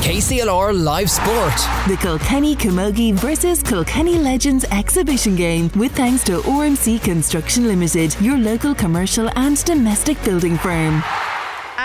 KCLR Live Sport. The Kilkenny Camogie versus Kilkenny Legends exhibition game with thanks to RMC Construction Limited, your local commercial and domestic building firm.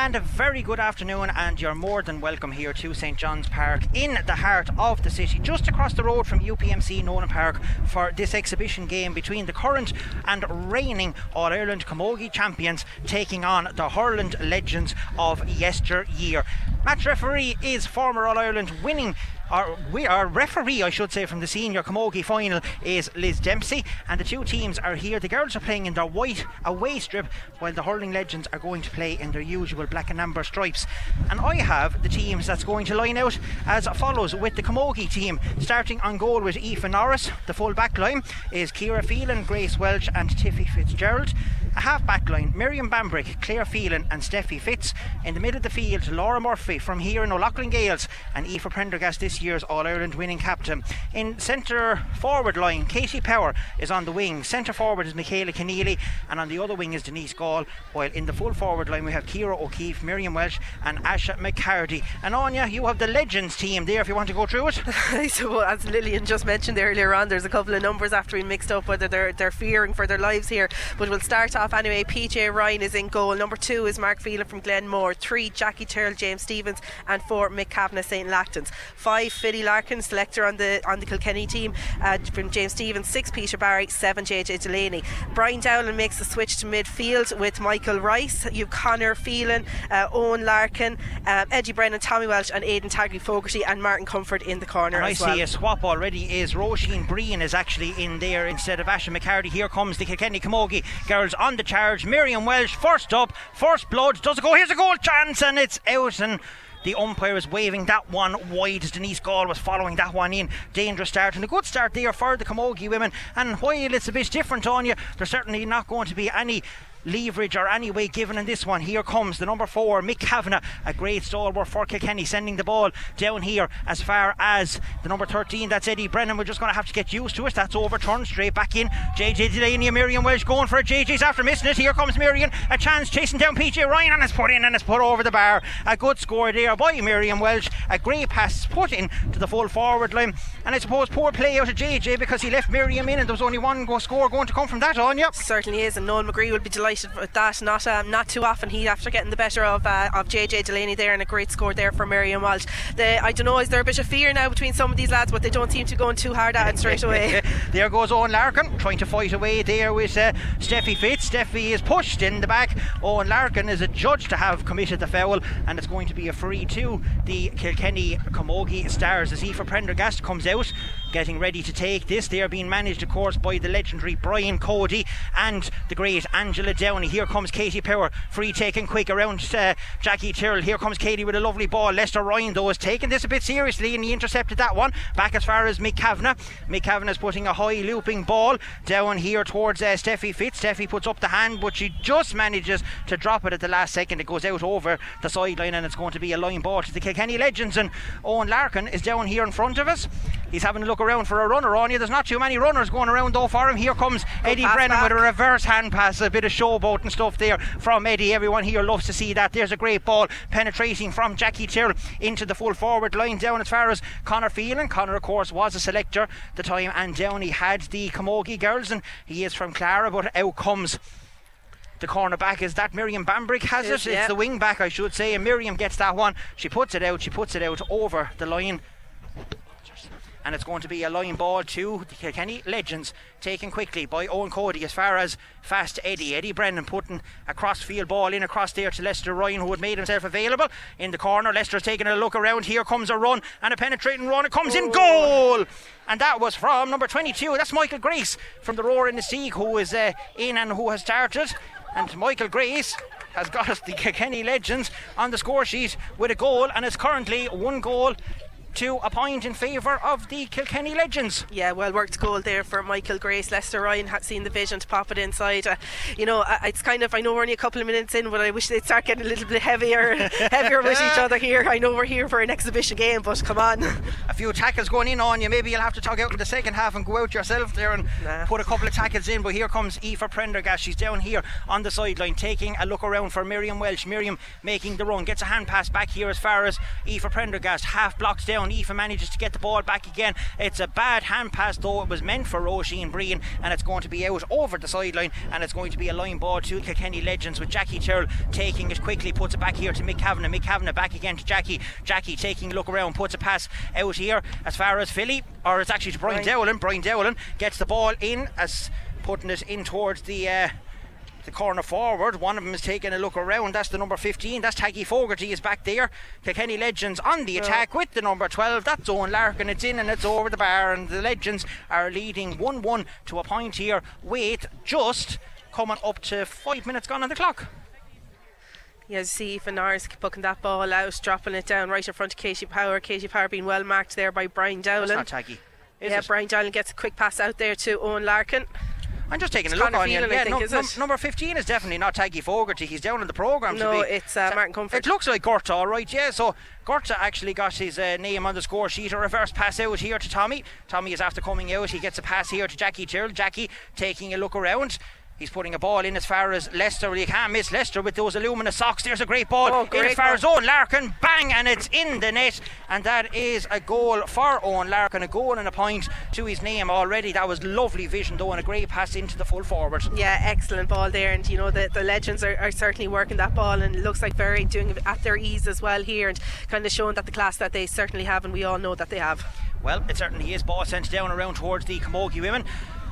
And a very good afternoon, and you're more than welcome here to St John's Park in the heart of the city, just across the road from UPMC Nolan Park for this exhibition game between the current and reigning All Ireland Camogie champions taking on the hurling legends of yesteryear. Match referee is former All Ireland winning our, we, our referee, I should say, from the senior camogie final is Liz Dempsey, and the two teams are here. The girls are playing in their white away strip, while the hurling legends are going to play in their usual black and amber stripes. And I have the teams that's going to line out as follows with the camogie team, starting on goal with Aoife Norris. The full back line is Ciara Phelan, Grace Walsh, and Tiffy Fitzgerald. Half back line, Miriam Bambrick, Claire Phelan, and Steffi Fitz. In the middle of the field, Laura Murphy from here in O'Loughlin Gaels, and Aoife Prendergast this year's All Ireland winning captain. In centre forward line, Katie Power is on the wing. Centre forward is Michaela Kenneally, and on the other wing is Denise Gaule. While in the full forward line, we have Ciara O'Keefe, Miriam Walsh, and Asha McCarty. And Anya, you have the Legends team there if you want to go through it. so, as Lillian just mentioned earlier on, there's a couple of numbers after we mixed up whether they're, they're fearing for their lives here. But we'll start off anyway. PJ Ryan is in goal. Number two is Mark Phelan from Glenmore. Three, Jackie Tyrrell, James Stephens, and four, Mick Kavanagh, St. Lachtain's. Five, Philly Larkin, selector on the on the Kilkenny team uh, from James Stephens. Six, Peter Barry. Seven, JJ Delaney. Brian Dowling makes the switch to midfield with Michael Rice. You've Connor Phelan, uh, Eoin Larkin, uh, Eddie Brennan, Tommy Walsh, and Aidan Taggy Fogarty, and Martin Comerford in the corner. And I well. see a swap already. Is Roisin Breen is actually in there instead of Asha McCarty. Here comes the Kilkenny Camogie girls on the charge. Miriam Walsh first up, first blood. Does it go? Here's a goal chance, and it's out. And the umpire is waving that one wide as Denise Gaule was following that one in. Dangerous start and a good start there for the Camogie women. And while it's a bit different on you, there's certainly not going to be any leverage or any way given in this one. Here comes the number four, Mick Kavanagh, a great stalwart for Kilkenny, sending the ball down here as far as the number 13. That's Eddie Brennan. We're just going to have to get used to it. That's overturned straight back in. JJ Delaney and Miriam Walsh going for it. JJ's after missing it. Here comes Miriam. A chance chasing down PJ Ryan and it's put in and it's put over the bar. A good score there by Miriam Walsh. A great pass put in to the full forward line. And I suppose poor play out of JJ because he left Miriam in and there was only one go score going to come from that on. Yep. Certainly is. And Noel McGree will be delighted with that. Not um, not too often he after getting the better of uh, of JJ Delaney there and a great score there for Miriam Walsh. The, I don't know, is there a bit of fear now between some of these lads, but they don't seem to go in too hard at it straight away. there goes Eoin Larkin trying to fight away there with uh, Steffi Fitz. Steffi is pushed in the back. Eoin Larkin is adjudged to have committed the foul, and it's going to be a free to the Kilkenny Camogie Stars as Aoife Prendergast comes out getting ready to take this. They are being managed, of course, by the legendary Brian Cody and the great Angela Downey. Here comes Katie Power, free taken quick around uh, Jackie Tyrrell. Here comes Katie with a lovely ball. Lester Ryan, though, is taking this a bit seriously and he intercepted that one. Back as far as Mick Kavanagh. Mick Kavanagh is putting a high looping ball down here towards uh, Steffi Fitz. Steffi puts up the hand, but she just manages to drop it at the last second. It goes out over the sideline and it's going to be a line ball to the Kilkenny Legends. And Eoin Larkin is down here in front of us. He's having a look around for a runner on you. There's not too many runners going around though for him. Here comes Eddie Brennan back. with a reverse hand pass, a bit of showboat and stuff there from Eddie. Everyone here loves to see that. There's a great ball penetrating from Jackie Tyrrell into the full forward line down as far as Connor Phelan. Connor, of course, was a selector the time and down he had the Camogie girls and he is from Clara, but out comes the corner back is that Miriam Bambrick has it. It's the wing back, I should say, and Miriam gets that one. She puts it out. She puts it out over the line and it's going to be a line ball to the Kilkenny Legends taken quickly by Owen Cody as far as fast Eddie. Eddie Brennan putting a cross field ball in across there to Lester Ryan who had made himself available in the corner. Lester's taking a look around. Here comes a run and a penetrating run. It comes oh. in goal. And that was from number 22. That's Michael Grace from the Rower-Inistioge who is uh, in and who has started. And Michael Grace has got us the Kilkenny Legends on the score sheet with a goal and it's currently one goal to a point in favour of the Kilkenny Legends. Yeah, well worked goal there for Michael Grace. Lester Ryan had seen the vision to pop it inside. Uh, you know, it's kind of I know we're only a couple of minutes in, but I wish they'd start getting a little bit heavier, heavier with each other here. I know we're here for an exhibition game, but come on. A few tackles going in on you. Maybe you'll have to talk out in the second half and go out yourself there and Nah. put a couple of tackles in. But here comes Aoife Prendergast. She's down here on the sideline taking a look around for Miriam Walsh. Miriam making the run, gets a hand pass back here as far as Aoife Prendergast. Half blocks down. Aoife manages to get the ball back again. It's a bad hand pass though. It was meant for Roisin Breen and it's going to be out over the sideline and it's going to be a line ball to Kilkenny Legends with Jackie Tyrrell taking it quickly, puts it back here to Mick Kavanagh. Mick Kavanagh back again to Jackie. Jackie taking a look around, puts a pass out here as far as Philly, or it's actually to Brian Brian. Dowling. Brian Dowling gets the ball in as putting it in towards the. Uh, the corner forward, one of them is taking a look around. That's the number 15. That's Taggy Fogarty is back there. Kilkenny Legends on the attack with the number 12. That's Eoin Larkin. It's in and it's over the bar, and the Legends are leading 1 1 to a point here. Wait, just coming up to five minutes gone on the clock. Yeah, see Norris booking that ball out, dropping it down right in front of Katie Power. Katie Power being well marked there by Brian That's Dowling. not Taggy. Is yeah, it? Brian Dowling gets a quick pass out there to Eoin Larkin. I'm just taking It's a look Conor on you. Phelan, I Yeah, think, num- num- number 15 is definitely not Taggy Fogarty. He's down in the programme. No, be. it's, uh, Martin Comerford. It looks like Gorta, all right. Yeah, so Gorta actually got his uh, name on the score sheet. A reverse pass out here to Tommy. Tommy is after coming out. He gets a pass here to Jackie Tyrrell. Jackie taking a look around. He's putting a ball in as far as Lester. You can't miss Lester with those alumina socks. There's a great ball Oh, in great as far as Eoin Larkin. Bang, and it's in the net. And that is a goal for Eoin Larkin. A goal and a point to his name already. That was lovely vision, though, and a great pass into the full forward. Yeah, excellent ball there, and you know the, the legends are, are certainly working that ball, and it looks like very doing it at their ease as well here, and kind of showing that the class that they certainly have, and we all know that they have. Well, it certainly is. Ball sent down around towards the Camogie women.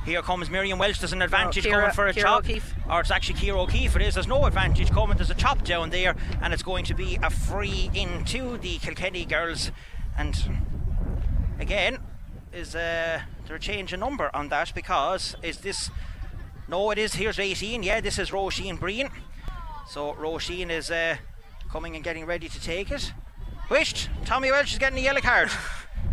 Here comes Miriam Walsh. There's an advantage Ciara- coming for a chop. O'Keefe. Or it's actually Ciara O'Keefe. It is. There's no advantage coming. There's a chop down there, and it's going to be a free into the Kilkenny girls. And again, is uh, there a change of number on that? Because is this. No, it is. Here's 18. Yeah, this is Roisin Breen. So Roisin is uh, coming and getting ready to take it. Wished. Tommy Walsh is getting a yellow card.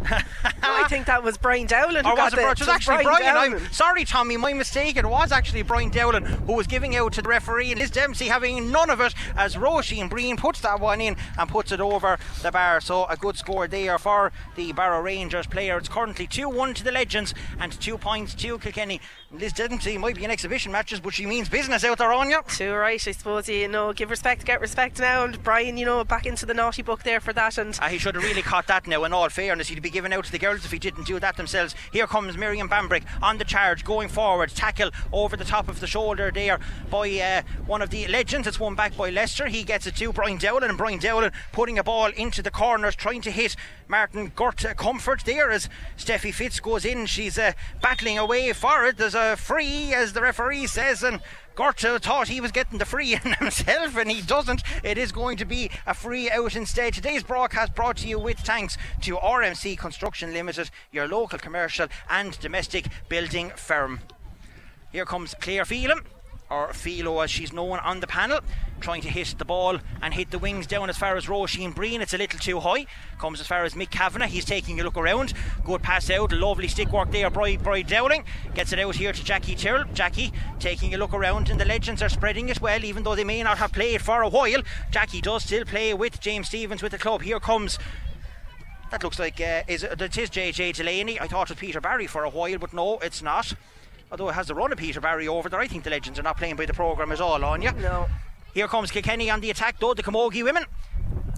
I think that was Brian Dowling. who Or got was it, it was actually Brian. I'm sorry, Tommy, my mistake. It was actually Brian Dowling who was giving out to the referee, and Liz Dempsey having none of it as Roisin Breen puts that one in and puts it over the bar. So a good score there for the Barrow Rangers player. It's currently 2 1 to the Legends and 2 points to Kilkenny. Liz Dempsey might be in exhibition matches, but she means business out there on you. Too right, I suppose. You know, give respect, get respect now. And Brian, you know, back into the naughty book there for that. And Ah, he should have really caught that now, in all fairness. He'd be giving out to the girls if he didn't do that themselves. Here comes Miriam Bambrick on the charge, going forward. Tackle over the top of the shoulder there by uh, one of the legends. It's won back by Lester. He gets it to Brian Dowling, and Brian Dowling putting a ball into the corners, trying to hit Martin Gurt Comerford there as Steffi Fitz goes in. She's uh, battling away for it. There's a free, as the referee says, and Gorta thought he was getting the free in himself, and he doesn't. It is going to be a free out instead. Today's broadcast brought to you with thanks to RMC Construction Limited, your local commercial and domestic building firm. Here comes Claire Phelan, or Philo as she's known on the panel, trying to hit the ball and hit the wings down as far as Roisin Breen. It's a little too high. Comes as far as Mick Kavanagh. He's taking a look around. Good pass out. Lovely stick work there. Bride, Bride Dowling gets it out here to Jackie Tyrrell. Jackie taking a look around, and the legends are spreading it well, even though they may not have played for a while. Jackie does still play with James Stephens with the club. Here comes that looks like uh, is it, it is JJ Delaney. I thought it was Peter Barry for a while, but no, it's not. Although it has the run of Peter Barry over there, I think the legends are not playing by the programme at all on you. no, Here comes Kilkenny on the attack, though, the Camogie women.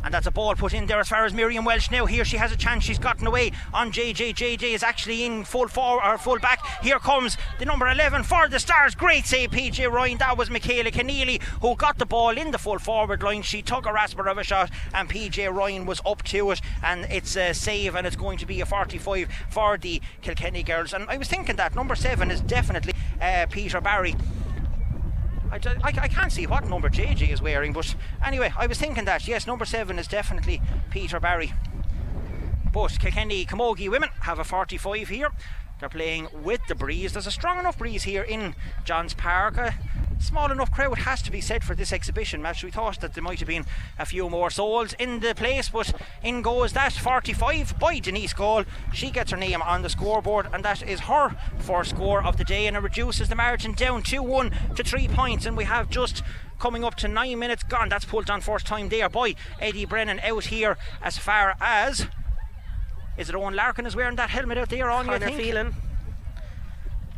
And that's a ball put in there as far as Miriam Walsh now. Here she has a chance. She's gotten away on JJ. JJ is actually in full forward or full back. Here comes the number 11 for the Stars. Great save, PJ Ryan. That was Michaela Kenneally who got the ball in the full forward line. She took a rasper of a shot, and PJ Ryan was up to it. And it's a save, and it's going to be a 45 for the Kilkenny girls. And I was thinking that number seven is definitely uh, Peter Barry. I, I- I can't see what number JJ is wearing, but anyway, I was thinking that yes, number seven is definitely Peter Barry. But Kilkenny Camogie women have a 45 here. They're playing with the breeze. There's a strong enough breeze here in Johns Park. Uh, small enough crowd has to be said for this exhibition match. We thought that there might have been a few more souls in the place, but in goes that 45 by Denise Gaule. She gets her name on the scoreboard, and that is her first score of the day, and it reduces the margin down 2 1 to 3 points. And we have just coming up to nine minutes gone. That's pulled on first time there by Eddie Brennan out here as far as. Is it Eoin Larkin is wearing that helmet out there on Connor you think? Phelan.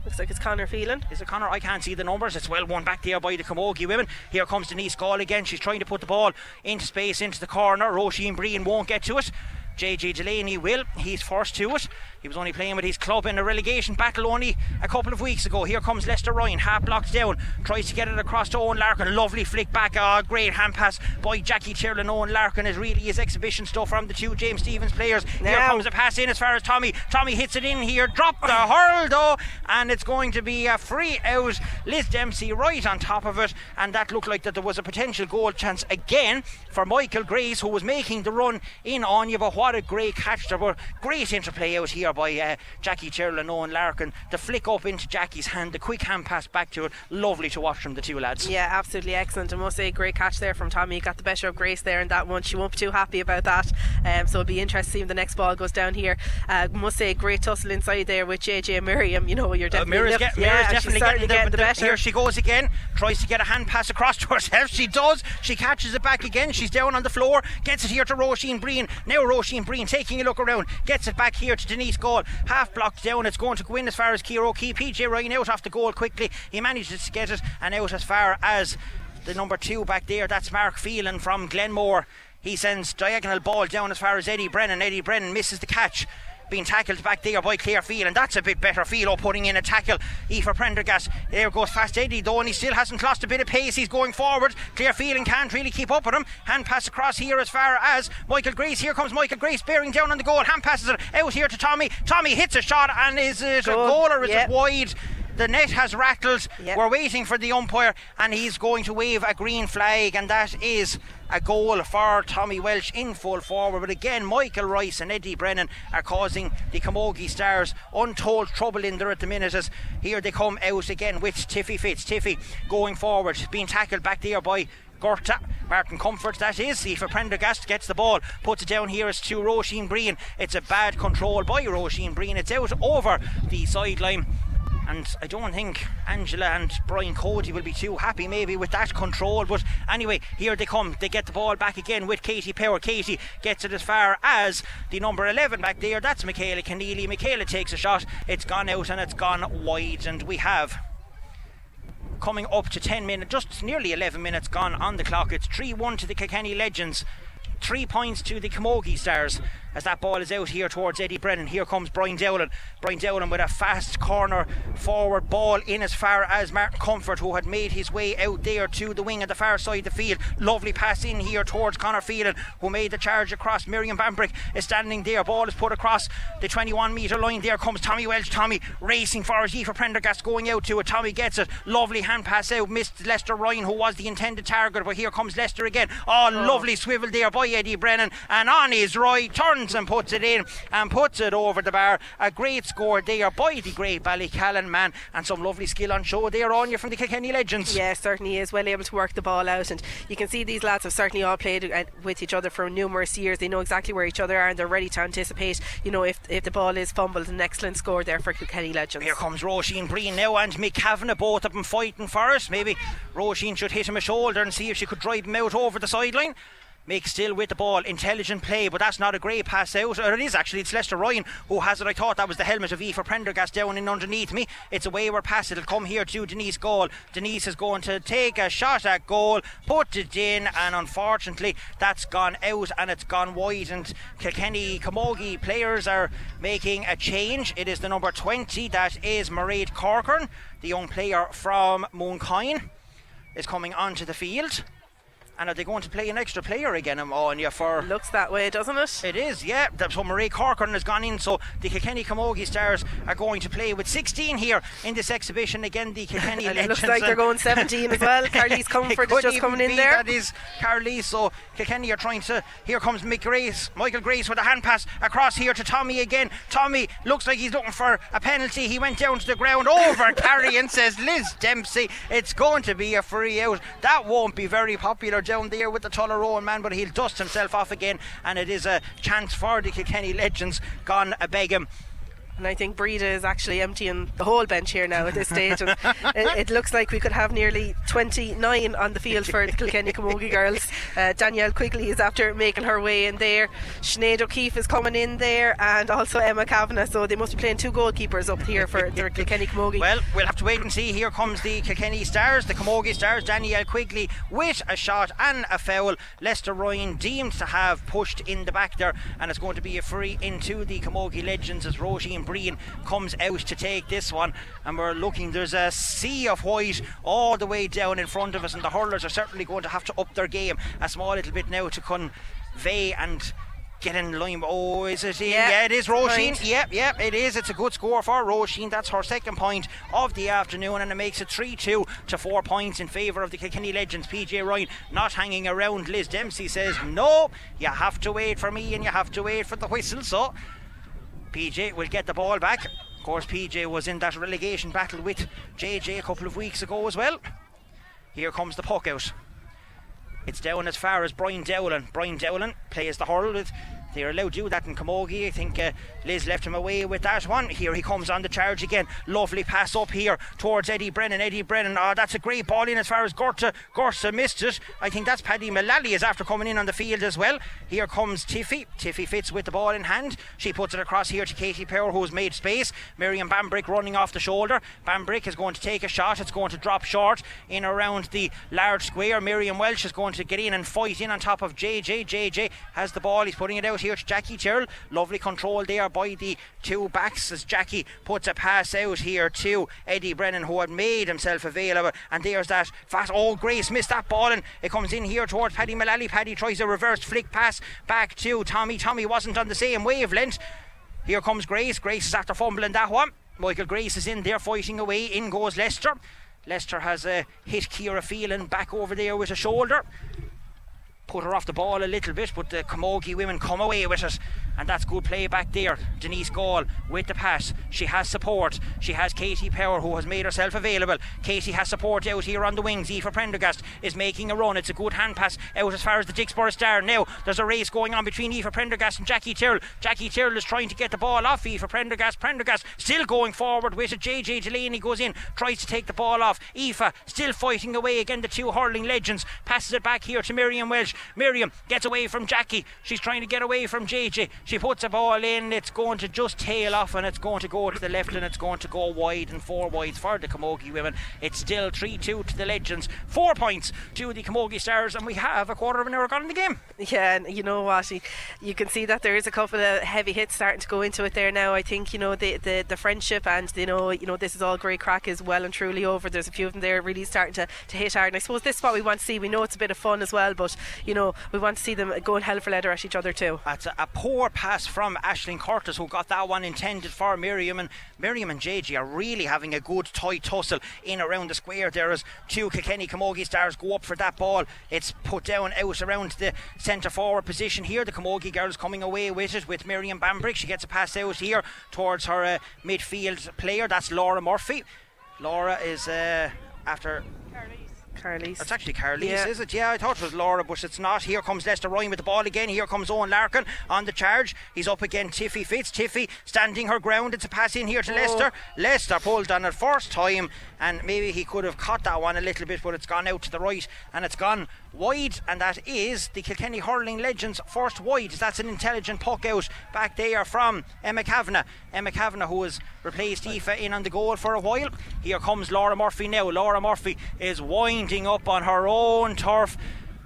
Looks like it's Connor Phelan. Is it Connor? I can't see the numbers. It's well won back there by the Camogie women. Here comes Denise Gaule again. She's trying to put the ball into space, into the corner. Roisin Breen won't get to it. JJ Delaney will. He's first to it. He was only playing with his club in a relegation battle only a couple of weeks ago. Here comes Lester Ryan, half blocked down, tries to get it across to Eoin Larkin. Lovely flick back, oh, great hand pass by Jackie Tirlin. Eoin Larkin is really his exhibition stuff from the two James Stephens players. Here comes a pass in as far as Tommy. Tommy hits it in here, dropped the hurl though, and it's going to be a free out. Liz Dempsey right on top of it, and that looked like that there was a potential goal chance again for Michael Grace, who was making the run in on Anya. But what a great catch there! But great interplay out here by uh, Jackie Tyrrell and Eoin Larkin. The flick up into Jackie's hand, the quick hand pass back to it. Lovely to watch from the two lads. Yeah, absolutely excellent. I must say, great catch there from Tommy. Got the better of Grace there in that one. She won't be too happy about that. Um, so it'll be interesting to see when the next ball goes down here. Uh, must say, great tussle inside there with JJ Miriam. You know, you're Uh, definitely Mira's, look- get, yeah, Mira's and definitely getting, the, getting the better. Here she goes again. Tries to get a hand pass across to herself. She does. She catches it back again. She's down on the floor. Gets it here to Roisin Breen. Now Roisin Breen taking a look around. Gets it back here to Denise Gaule. Half blocked down. It's going to go in as far as Kiro Key. PJ Ryan out off the goal quickly. He manages to get it and out as far as the number two back there. That's Mark Phelan from Glenmore. He sends diagonal ball down as far as Eddie Brennan. Eddie Brennan misses the catch being tackled back there by Claire Field, and that's a bit better. Philo putting in a tackle. Aoife Prendergast, there goes fast Eddie though, and he still hasn't lost a bit of pace. He's going forward. Claire Field can't really keep up with him. Hand pass across here as far as Michael Grace. Here comes Michael Grace bearing down on the goal. Hand passes it out here to Tommy. Tommy hits a shot, and is it a goal or is Yep. it wide? The net has rattled. Yep. We're waiting for the umpire, and he's going to wave a green flag, and that is a goal for Tommy Walsh in full forward. But again, Michael Rice and Eddie Brennan are causing the Camogie Stars untold trouble in there at the minute. As here they come out again with Tiffy Fitz. Tiffy going forward, being tackled back there by. Gorta, Martin Comerford, that is. Aoife Prendergast gets the ball, puts it down here. It's to Roisin Breen. It's a bad control by Roisin Breen. It's out over the sideline. And I don't think Angela and Brian Cody will be too happy maybe with that control. But anyway, here they come. They get the ball back again with Katie Power. Katie gets it as far as the number 11 back there. That's Michaela Kenneally. Michaela takes a shot. It's gone out and it's gone wide. And we have coming up to 10 minutes, just nearly 11 minutes gone on the clock. It's 3 1 to the Kilkenny Legends. Three points to the Camogie Stars as that ball is out here towards Eddie Brennan. Here comes Brian Dowling. Brian Dowling with a fast corner forward ball in as far as Martin Comerford, who had made his way out there to the wing at the far side of the field. Lovely pass in here towards Connor Phelan, who made the charge across. Miriam Bambrick is standing there. Ball is put across the 21 metre line. There comes Tommy Walsh. Tommy racing for it. Aoife Prendergast going out to it. Tommy gets it. Lovely hand pass out. Missed Lester Ryan, who was the intended target. But here comes Lester again. Oh, oh. lovely swivel there by Eddie Brennan. And on his right, and puts it in and puts it over the bar. A great score there by the great Ballycallan man. And some lovely skill on show there on you from the Kilkenny Legends. Yeah, certainly is well able to work the ball out, and you can see these lads have certainly all played uh, with each other for numerous years. They know exactly where each other are, and they're ready to anticipate. You know, if if the ball is fumbled, an excellent score there for Kilkenny Legends. Here comes Roisin Breen now and Mick Kavanagh, both of them fighting for us. Maybe Roisin should hit him a shoulder and see if she could drive him out over the sideline. Mick still with the ball, intelligent play, but that's not a great pass out. Or it is actually, it's Lester Ryan who has it. I thought that was the helmet of Aoife Prendergast down in underneath me. It's a wayward pass, it'll come here to Denise Gaule. Denise is going to take a shot at goal, put it in, and unfortunately that's gone out and it's gone wide. And Kilkenny Camogie players are making a change. It is the number 20, that is Mairead Corcoran, the young player from Mooncoin, is coming onto the field. And are they going to play an extra player again, um, Ammonia, for. Looks that way, doesn't it? It is, yeah. So Marie Corcoran has gone in, so the Kilkenny Camogie Stars are going to play with 16 here in this exhibition. Again, the Kilkenny and it looks like they're going 17 as well. Carly's Comfort is just coming in there. That is Carly. So Kilkenny are trying to. Here comes Mick Grace, Michael Grace with a hand pass across here to Tommy again. Tommy looks like he's looking for a penalty. He went down to the ground over Carry and says, Liz Dempsey, it's going to be a free out. That won't be very popular down there with the Tullaroan man, but he'll dust himself off again, and it is a chance for the Kilkenny legends gone a begging. And I think Breda is actually emptying the whole bench here now at this stage. And it, it, looks like we could have nearly 29 on the field for the Kilkenny Camogie girls. Uh, Danielle Quigley is after making her way in there. Sinead O'Keefe is coming in there, and also Emma Kavanagh. So they must be playing two goalkeepers up here for the Kilkenny Camogie. Well, we'll have to wait and see. Here comes the Kilkenny Stars, the Camogie Stars. Danielle Quigley with a shot and a foul. Lester Ryan deemed to have pushed in the back there, and it's going to be a free into the Camogie Legends as Roisin Breen comes out to take this one. And we're looking, there's a sea of white all the way down in front of us, and the hurlers are certainly going to have to up their game a small little bit now to convey and get in line. Oh, is it? Yeah, yeah it is Roisin. Right. Yep, yep, it is. It's a good score for Roisin. That's her second point of the afternoon, and it makes it 3 2 to 4 points in favour of the Kilkenny Legends. PJ Ryan not hanging around. Liz Dempsey says, No, you have to wait for me and you have to wait for the whistle. So PJ will get the ball back. Of course, PJ was in that relegation battle with JJ a couple of weeks ago as well. Here comes the puck out. It's down as far as Brian Dowling. Brian Dowling plays the hurl with they're allowed to do that in Camogie. I think uh, Liz left him away with that one. Here he comes on the charge again. Lovely pass up here towards Eddie Brennan. Eddie Brennan, oh, that's a great ball in as far as Gorta. Gorta missed it. I think that's Paddy Mullally is after coming in on the field as well. Here comes Tiffy. Tiffy Fitz with the ball in hand. She puts it across here to Katie Power, who's made space. Miriam Bambrick running off the shoulder. Bambrick is going to take a shot. It's going to drop short in around the large square. Miriam Walsh is going to get in and fight in on top of JJ. JJ has the ball. He's putting it out here to Jackie Tyrrell. Lovely control there by the two backs as Jackie puts a pass out here to Eddie Brennan, who had made himself available. And there's that fast. Oh, Grace missed that ball, and it comes in here towards Paddy Mullally. Paddy tries a reverse flick pass back to Tommy. Tommy wasn't on the same wavelength. Here comes Grace. Grace is after fumbling that one. Michael Grace is in there fighting away. In goes Lester. Lester has uh, hit Ciara Phelan back over there with a shoulder put her off the ball a little bit, but the Camogie women come away with it. And that's good play back there. Denise Gaule with the pass. She has support. She has Katie Power who has made herself available. Katie has support out here on the wings. Aoife Prendergast is making a run. It's a good hand pass out as far as the Dicksboro Star. Now there's a race going on between Aoife Prendergast and Jackie Tyrrell. Jackie Tyrrell is trying to get the ball off Aoife Prendergast. Prendergast still going forward with it. JJ Delaney goes in, tries to take the ball off. Aoife still fighting away again. The two hurling legends passes it back here to Miriam Walsh. Miriam gets away from Jackie. She's trying to get away from JJ. She puts a ball in. It's going to just tail off and it's going to go to the left and it's going to go wide and four wides for the Camogie women. It's still 3 2 to the Legends. Four points to the Camogie Stars, and we have a quarter of an hour gone in the game. Yeah, and you know what? You can see that there is a couple of heavy hits starting to go into it there now. I think you know the the, the friendship and you know you know this is all great crack is well and truly over. There's a few of them there really starting to, to hit hard. And I suppose this is what we want to see. We know it's a bit of fun as well, but you know we want to see them going hell for leather at each other too. That's a, a poor pass from Aisling Curtis, who got that one intended for Miriam. And Miriam and JJ are really having a good tight tussle in around the square there as two Kilkenny Camogie stars go up for that ball. It's put down out around the centre forward position here. The Camogie girls coming away with it with Miriam Bambrick. She gets a pass out here towards her uh, midfield player. That's Laura Murphy. Laura is uh, after Carly's. That's actually Carly's, Yeah. is it? Yeah, I thought it was Laura, but it's not. Here comes Lester Ryan with the ball again. Here comes Eoin Larkin on the charge. He's up again. Tiffy Fitz. Tiffy standing her ground. It's a pass in here to oh. Lester. Lester pulled on it first time, and maybe he could have caught that one a little bit, but it's gone out to the right and it's gone wide, and that is the Kilkenny hurling legends first wide. That's an intelligent puck out back there from Emma Kavanagh. Emma Kavanagh, who has replaced Aoife in on the goal for a while. Here comes Laura Murphy now. Laura Murphy is winding up on her own turf.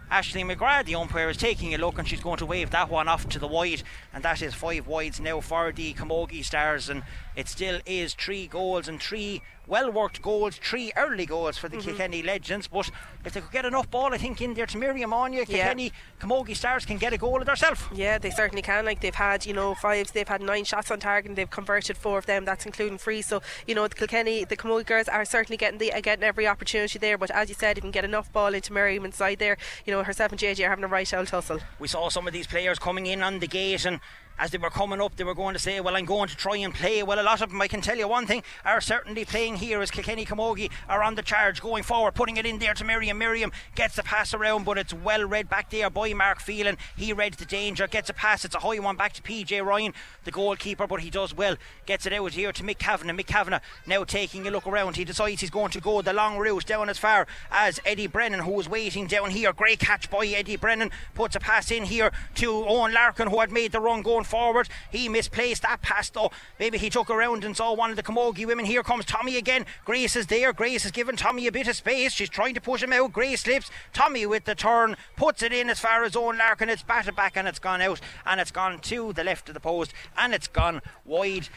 Ashley McGrath, the umpire, is taking a look and she's going to wave that one off to the wide, and that is five wides now for the Camogie Stars, and it still is three goals and three well worked goals, three early goals for the mm-hmm. Kilkenny Legends. But if they could get enough ball, I think, in there to Miriam Anya, Kilkenny yeah. Camogie Stars can get a goal of themselves. Yeah, they certainly can. Like they've had, you know, fives, they've had nine shots on target, and they've converted four of them. That's including free. So you know, the Kilkenny, the Camogie girls are certainly getting the getting every opportunity there. But as you said, if you can get enough ball into Miriam inside there, you know, herself and JJ are having a right old tussle. We saw some of these players coming in on the gate and as they were coming up, they were going to say, Well, I'm going to try and play. Well, a lot of them, I can tell you one thing, are certainly playing here as Kilkenny Camogie are on the charge going forward, putting it in there to Miriam. Miriam gets the pass around, but it's well read back there by Mark Phelan. He read the danger, gets a pass. It's a high one back to PJ Ryan, the goalkeeper, but he does well. Gets it out here to Mick Kavanagh. Mick Kavanagh now taking a look around. He decides he's going to go the long route down as far as Eddie Brennan, who is waiting down here. Great catch by Eddie Brennan. Puts a pass in here to Eoin Larkin, who had made the run going forward. He misplaced that pass though. Maybe he took around and saw one of the Camogie women. Here comes Tommy again. Grace is there. Grace has given Tommy a bit of space. She's trying to push him out. Grace slips. Tommy with the turn puts it in as far as Eoin Larkin. It's batted back and it's gone out and it's gone to the left of the post and it's gone wide.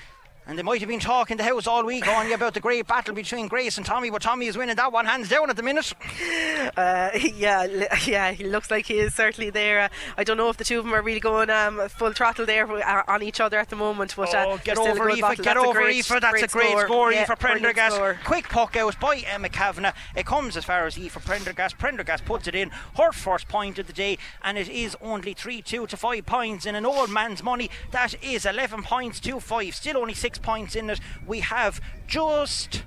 And they might have been talking the house all week on you about the great battle between Grace and Tommy, but Tommy is winning that one hands down at the minute. Uh, yeah, yeah, he looks like he is certainly there. Uh, I don't know if the two of them are really going um, full throttle there uh, on each other at the moment. But uh, oh, get over Aoife, get over Aoife. That's great a great score, score yeah, Aoife Prendergast. Quick puck out by Emma Kavanagh. It comes as far as Aoife Prendergast. Prendergast puts it in. Her first point of the day, and it is only 3 2 to 5 points in an old man's money. That is 11 points to 5. Still only 6 points in it. We have just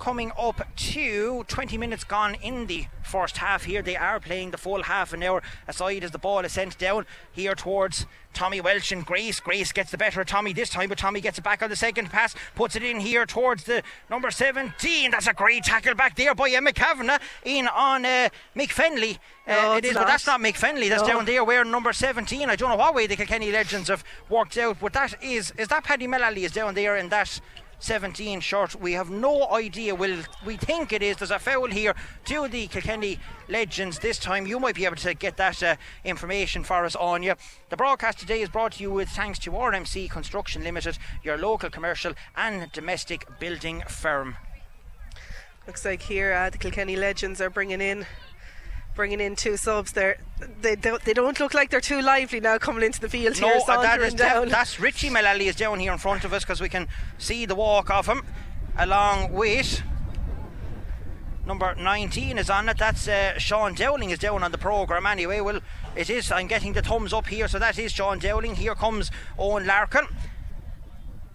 coming up to 20 minutes gone in the first half here. They are playing the full half an hour aside as the ball is sent down here towards Tommy Walsh and Grace. Grace gets the better of Tommy this time, but Tommy gets it back on the second pass, puts it in here towards the number 17. That's a great tackle back there by Emma Kavanagh in on uh, Mick Fennelly. Uh, no, it is, not. but that's not Mick Fennelly. That's no. down there wearing number 17. I don't know what way the Kilkenny Legends have worked out, but that is is that Paddy Mullally is down there in that 17 short. We have no idea. Will we think it is? There's a foul here to the Kilkenny Legends this time. You might be able to get that uh, information for us on you. The broadcast today is brought to you with thanks to RMC Construction Limited, your local commercial and domestic building firm. Looks like here uh, the Kilkenny Legends are bringing in bringing in two subs there. They don't, they don't look like they're too lively now coming into the field no, here. Uh, that is down. that's Richie Mullally is down here in front of us because we can see the walk of him along with number 19 is on it. That's uh, Sean Dowling is down on the programme anyway. Well, it is. I'm getting the thumbs up here, so that is Sean Dowling. Here comes Eoin Larkin.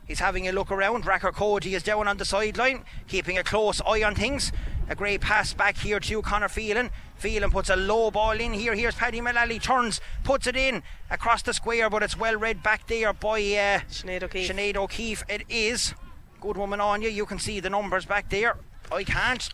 He's having a look around. Rackard Cody is down on the sideline, keeping a close eye on things. A great pass back here to Connor Phelan. Phelan puts a low ball in here. Here's Paddy Mullally, turns, puts it in across the square, but it's well read back there by uh, Sinead O'Keefe. Sinead O'Keefe. It is. Good woman on you. You can see the numbers back there. I can't.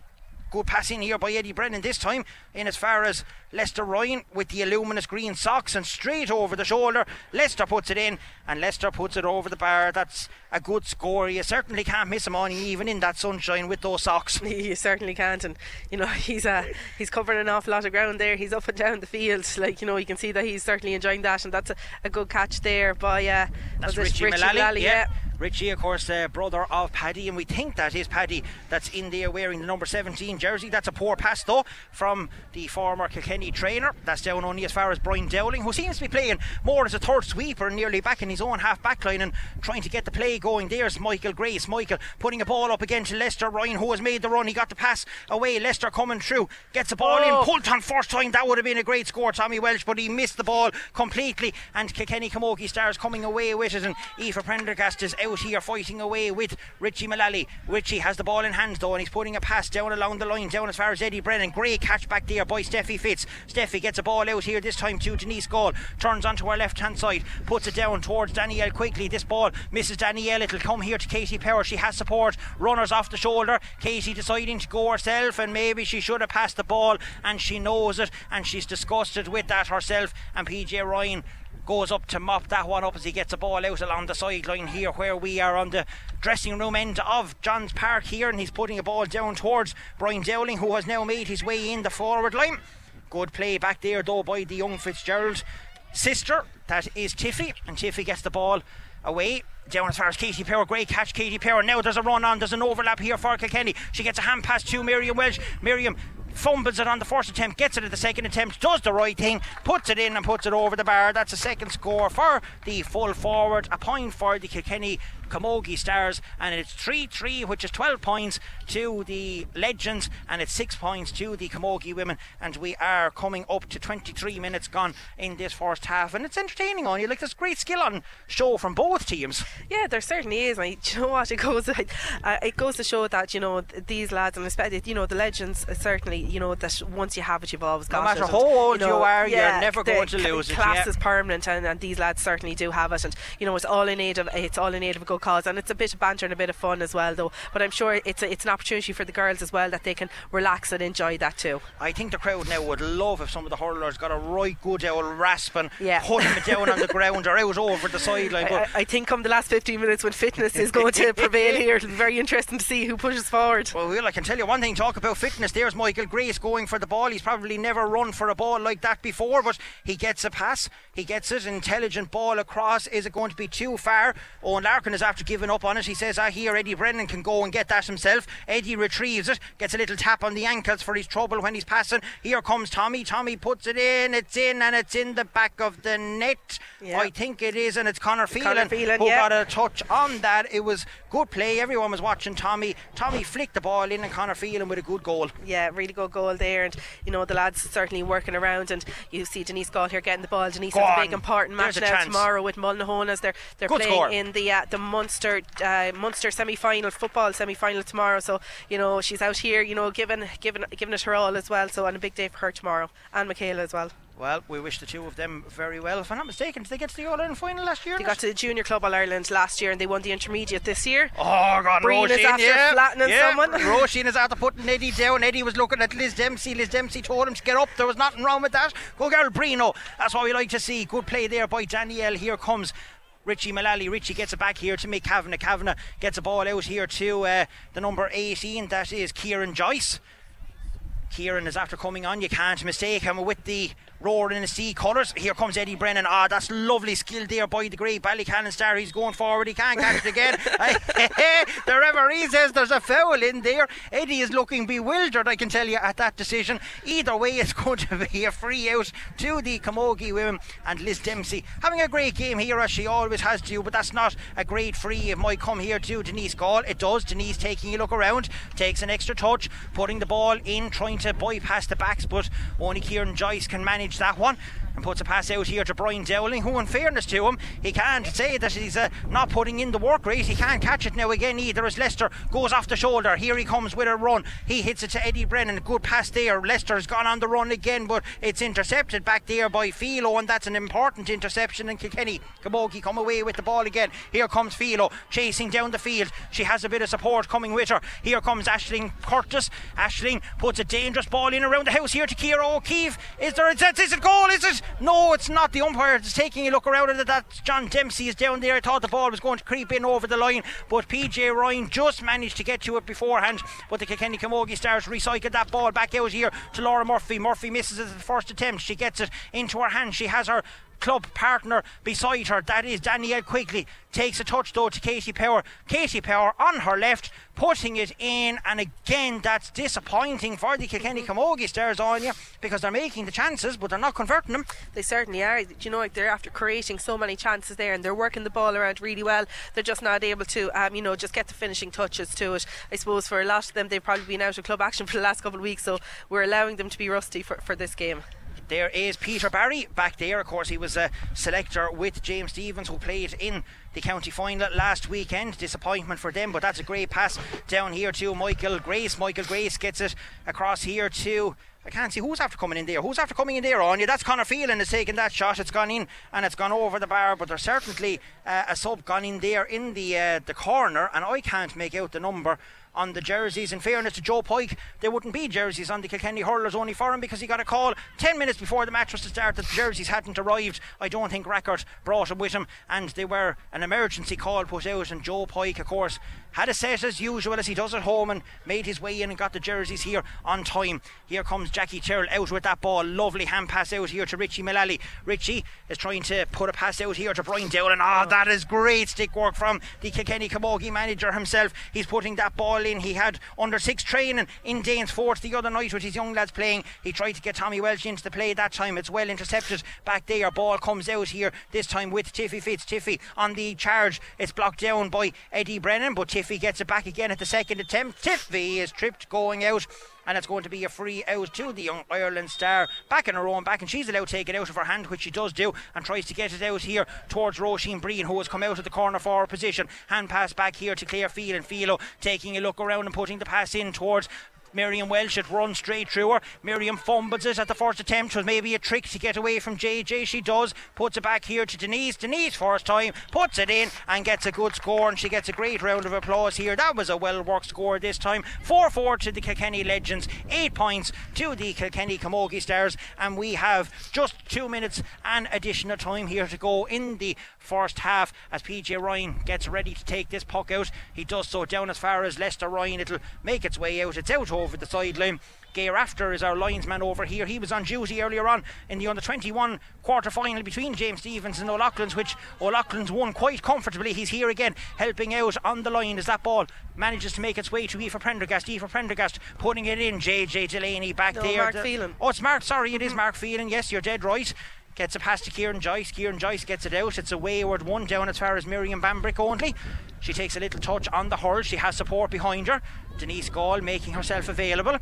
Good pass in here by Eddie Brennan this time, in as far as Lester Ryan with the luminous green socks and straight over the shoulder. Lester puts it in, and Lester puts it over the bar. That's a good score. You certainly can't miss him on even in that sunshine with those socks. You certainly can't, and you know he's uh, he's covering an awful lot of ground there. He's up and down the field, like you know you can see that he's certainly enjoying that, and that's a, a good catch there by uh, that's Richie, Richie Mullally, yeah. yeah. Richie, of course, uh, brother of Paddy, and we think that is Paddy that's in there wearing the number 17 jersey. That's a poor pass, though, from the former Kilkenny trainer. That's down only as far as Brian Dowling, who seems to be playing more as a third sweeper nearly back in his own half back line and trying to get the play going. There's Michael Grace. Michael putting a ball up again to Lester Ryan, who has made the run. He got the pass away. Lester coming through, gets the ball oh. in, pulled on first time. That would have been a great score, Tommy Walsh, but he missed the ball completely. And Kilkenny Camogie Stars coming away with it, and Aoife Prendergast is out here fighting away away with Richie Mullally. Richie has the ball in hand though, and he's putting a pass down along the line, down as far as Eddie Brennan. Great catch back there by Steffi Fitz. Steffi gets a ball out here this time to Denise Gaule. Turns onto her left hand side, puts it down towards Danielle quickly. This ball misses Danielle. It'll come here to Katie Power. She has support. Runners off the shoulder. Katie deciding to go herself, and maybe she should have passed the ball, and she knows it, and she's disgusted with that herself. And PJ Ryan goes up to mop that one up as he gets a ball out along the sideline here where we are on the dressing room end of Johns Park here and he's putting a ball down towards Brian Dowling who has now made his way in the forward line Good play back there though by the young Fitzgerald sister. That is Tiffy, and Tiffy gets the ball away. Down as far as Katie Power, great catch, Katie Power. Now there's a run on, there's an overlap here for Kilkenny. She gets a hand pass to Miriam Walsh. Miriam fumbles it on the first attempt, gets it at the second attempt, does the right thing, puts it in and puts it over the bar. That's a second score for the full forward, a point for the Kilkenny Camogie Stars, and it's 3 3, which is 12 points to the Legends, and it's 6 points to the Camogie Women. And we are coming up to 23 minutes gone in this first half, and it's entertaining on you. Like, there's great skill on show from both teams. Yeah, there certainly is. I, you know what? It goes, uh, it goes to show that you know these lads, and especially you know the legends, uh, certainly you know that once you have it, you've always got it. no matter it. how old you, know, you are, yeah, you're never going to lose it. it. Class yeah. is permanent, and, and, these lads certainly do have it. And you know, it's all in aid of it's all in aid of a good cause, and it's a bit of banter and a bit of fun as well, though. But I'm sure it's a, it's an opportunity for the girls as well that they can relax and enjoy that too. I think the crowd now would love if some of the hurlers got a right good old rasping, yeah. putting it down on the ground or out over the sideline. I, I, think come the last 15 minutes when fitness is going to prevail here, it'll be very interesting to see who pushes forward. Well, Will, I can tell you one thing. Talk about fitness. There's Michael Grace going for the ball. He's probably never run for a ball like that before, but he gets a pass. He gets it. Intelligent ball across. Is it going to be too far? Eoin Larkin is after giving up on it. He says, ah, "I hear Eddie Brennan can go and get that himself." Eddie retrieves it, gets a little tap on the ankles for his trouble when he's passing. Here comes Tommy. Tommy puts it in. It's in, and it's in the back of the net. Yeah. I think it is, and it's Connor Phelan, Conor Phelan yeah. Got a touch on that. It was good play. Everyone was watching Tommy. Tommy flicked the ball in, and Connor Phelan with a good goal. Yeah, really good goal there, and you know the lads certainly working around, and you see Denise Gaule here getting the ball. Denise Go has a big important match now chance. tomorrow with Mullinahone as they're they're Good playing score. in the uh, the Munster uh, Munster semi final football semi final tomorrow. So you know she's out here, you know, giving giving giving it her all as well. So on a big day for her tomorrow, and Michaela as well. Well, we wish the two of them very well. If I'm not mistaken, did they get to the All Ireland final last year? They got to the Junior Club All Ireland last year, and they won the intermediate this year. Oh, God, Breen is Roisin, after yeah. flattening yeah. someone. Roisin is after putting Eddie down. Eddie was looking at Liz Dempsey. Liz Dempsey told him to get up. There was nothing wrong with that. Go, girl, Brino. That's what we like to see. Good play there by Danielle. Here comes. Richie Mullally. Richie gets it back here to Mick Kavanagh. Kavanagh gets a ball out here to uh, the number 18. That is Kieran Joyce. Kieran is after coming on. You can't mistake him with the Rower-Inistioge colours. Here comes Eddie Brennan. Ah, that's lovely skill there by the great Ballycallan star. He's going forward. He can't catch it again. the referee says there's a foul in there. Eddie is looking bewildered, I can tell you, at that decision. Either way, it's going to be a free out to the Camogie women and Liz Dempsey having a great game here as she always has to, but that's not a great free. It might come here to Denise Gaule. It does. Denise taking a look around, takes an extra touch, putting the ball in, trying to bypass the backs, but only Kieran Joyce can manage that one and puts a pass out here to Brian Dowling, who, in fairness to him, he can't say that he's uh, not putting in the work rate. He can't catch it now again either as Lester goes off the shoulder. Here he comes with a run. He hits it to Eddie Brennan. Good pass there. Lester's gone on the run again, but it's intercepted back there by Philo, and that's an important interception. And Kilkenny, Camogie come away with the ball again. Here comes Philo chasing down the field. She has a bit of support coming with her. Here comes Aisling Curtis. Aisling puts a dangerous ball in around the house here to Ciara O'Keefe. Is there a is it goal? Is it? No, it's not. The umpire is taking a look around at. That John Dempsey is down there. I thought the ball was going to creep in over the line, but PJ Ryan just managed to get to it beforehand. But the Kilkenny Camogie Stars recycled that ball back out here to Laura Murphy. Murphy misses it at the first attempt. She gets it into her hand. She has her club partner beside her. That is Danielle Quigley. Takes a touch though to Katie Power. Katie Power on her left, putting it in, and again that's disappointing for the Kilkenny Camogie Stars on you because they're making the chances but they're not converting them. They certainly are. Do you know, they're after creating so many chances there, and they're working the ball around really well. They're just not able to, um, you know, just get the finishing touches to it. I suppose for a lot of them, they've probably been out of club action for the last couple of weeks, so we're allowing them to be rusty for, for this game. There is Peter Barry back there. Of course, he was a selector with James Stephens, who played in the county final last weekend. Disappointment for them, but that's a great pass down here to Michael Grace. Michael Grace gets it across here to. I can't see who's after coming in there. Who's after coming in there on you? That's Connor Phelan is taking that shot. It's gone in and it's gone over the bar, but there's certainly uh, a sub gone in there in the uh, the corner, and I can't make out the number on the jerseys. In fairness to Joe Pike, there wouldn't be jerseys on the Kilkenny hurlers only for him because he got a call 10 minutes before the match was to start that the jerseys hadn't arrived. I don't think Rackard brought them with him, and they were an emergency call put out, and Joe Pike, of course, had a set as usual as he does at home and made his way in and got the jerseys here on time. Here comes Jackie Tyrrell out with that ball. Lovely hand pass out here to Richie Mullally. Richie is trying to put a pass out here to Brian Dowling. Ah, oh, that is great stick work from the Kilkenny Camogie manager himself. He's putting that ball in. He had under six training in Danesfort the other night with his young lads playing. He tried to get Tommy Walsh into the play that time. It's well intercepted back there. Ball comes out here this time with Tiffy Fitz. Tiffy on the charge. It's blocked down by Eddie Brennan, but Tiffy gets it back again at the second attempt. Tiffy is tripped going out and it's going to be a free out to the young Ireland star back in her own back and she's allowed to take it out of her hand which she does do and tries to get it out here towards Roisin Breen who has come out of the corner forward position hand pass back here to Claire Field and Philo taking a look around and putting the pass in towards Miriam Walsh it runs straight through her. Miriam fumbles it at the first attempt. Was maybe a trick to get away from JJ. She does. Puts it back here to Denise. Denise first time puts it in and gets a good score and she gets a great round of applause here. That was a well worked score this time. 4-4 to the Kilkenny Legends. 8 points to the Kilkenny Camogie Stars and we have just 2 minutes and additional time here to go in the first half as PJ Ryan gets ready to take this puck out. He does so down as far as Lester Ryan. It'll make its way out. It's out over the sideline. Gear After is our linesman over here. He was on duty earlier on in the under 21 quarter final between James Stephens and O'Loughlin's, which O'Loughlin's won quite comfortably. He's here again helping out on the line as that ball manages to make its way to Aoife Prendergast. Aoife Prendergast putting it in. JJ Delaney back no, there. Mark Phelan. Oh, it's Mark. Sorry, it is mm-hmm. Mark Phelan. Yes, you're dead right. Gets a pass to Kieran Joyce. Kieran Joyce gets it out. It's a wayward one down as far as Miriam Bambrick only. She takes a little touch on the hurl. She has support behind her. Denise Gaule making herself available.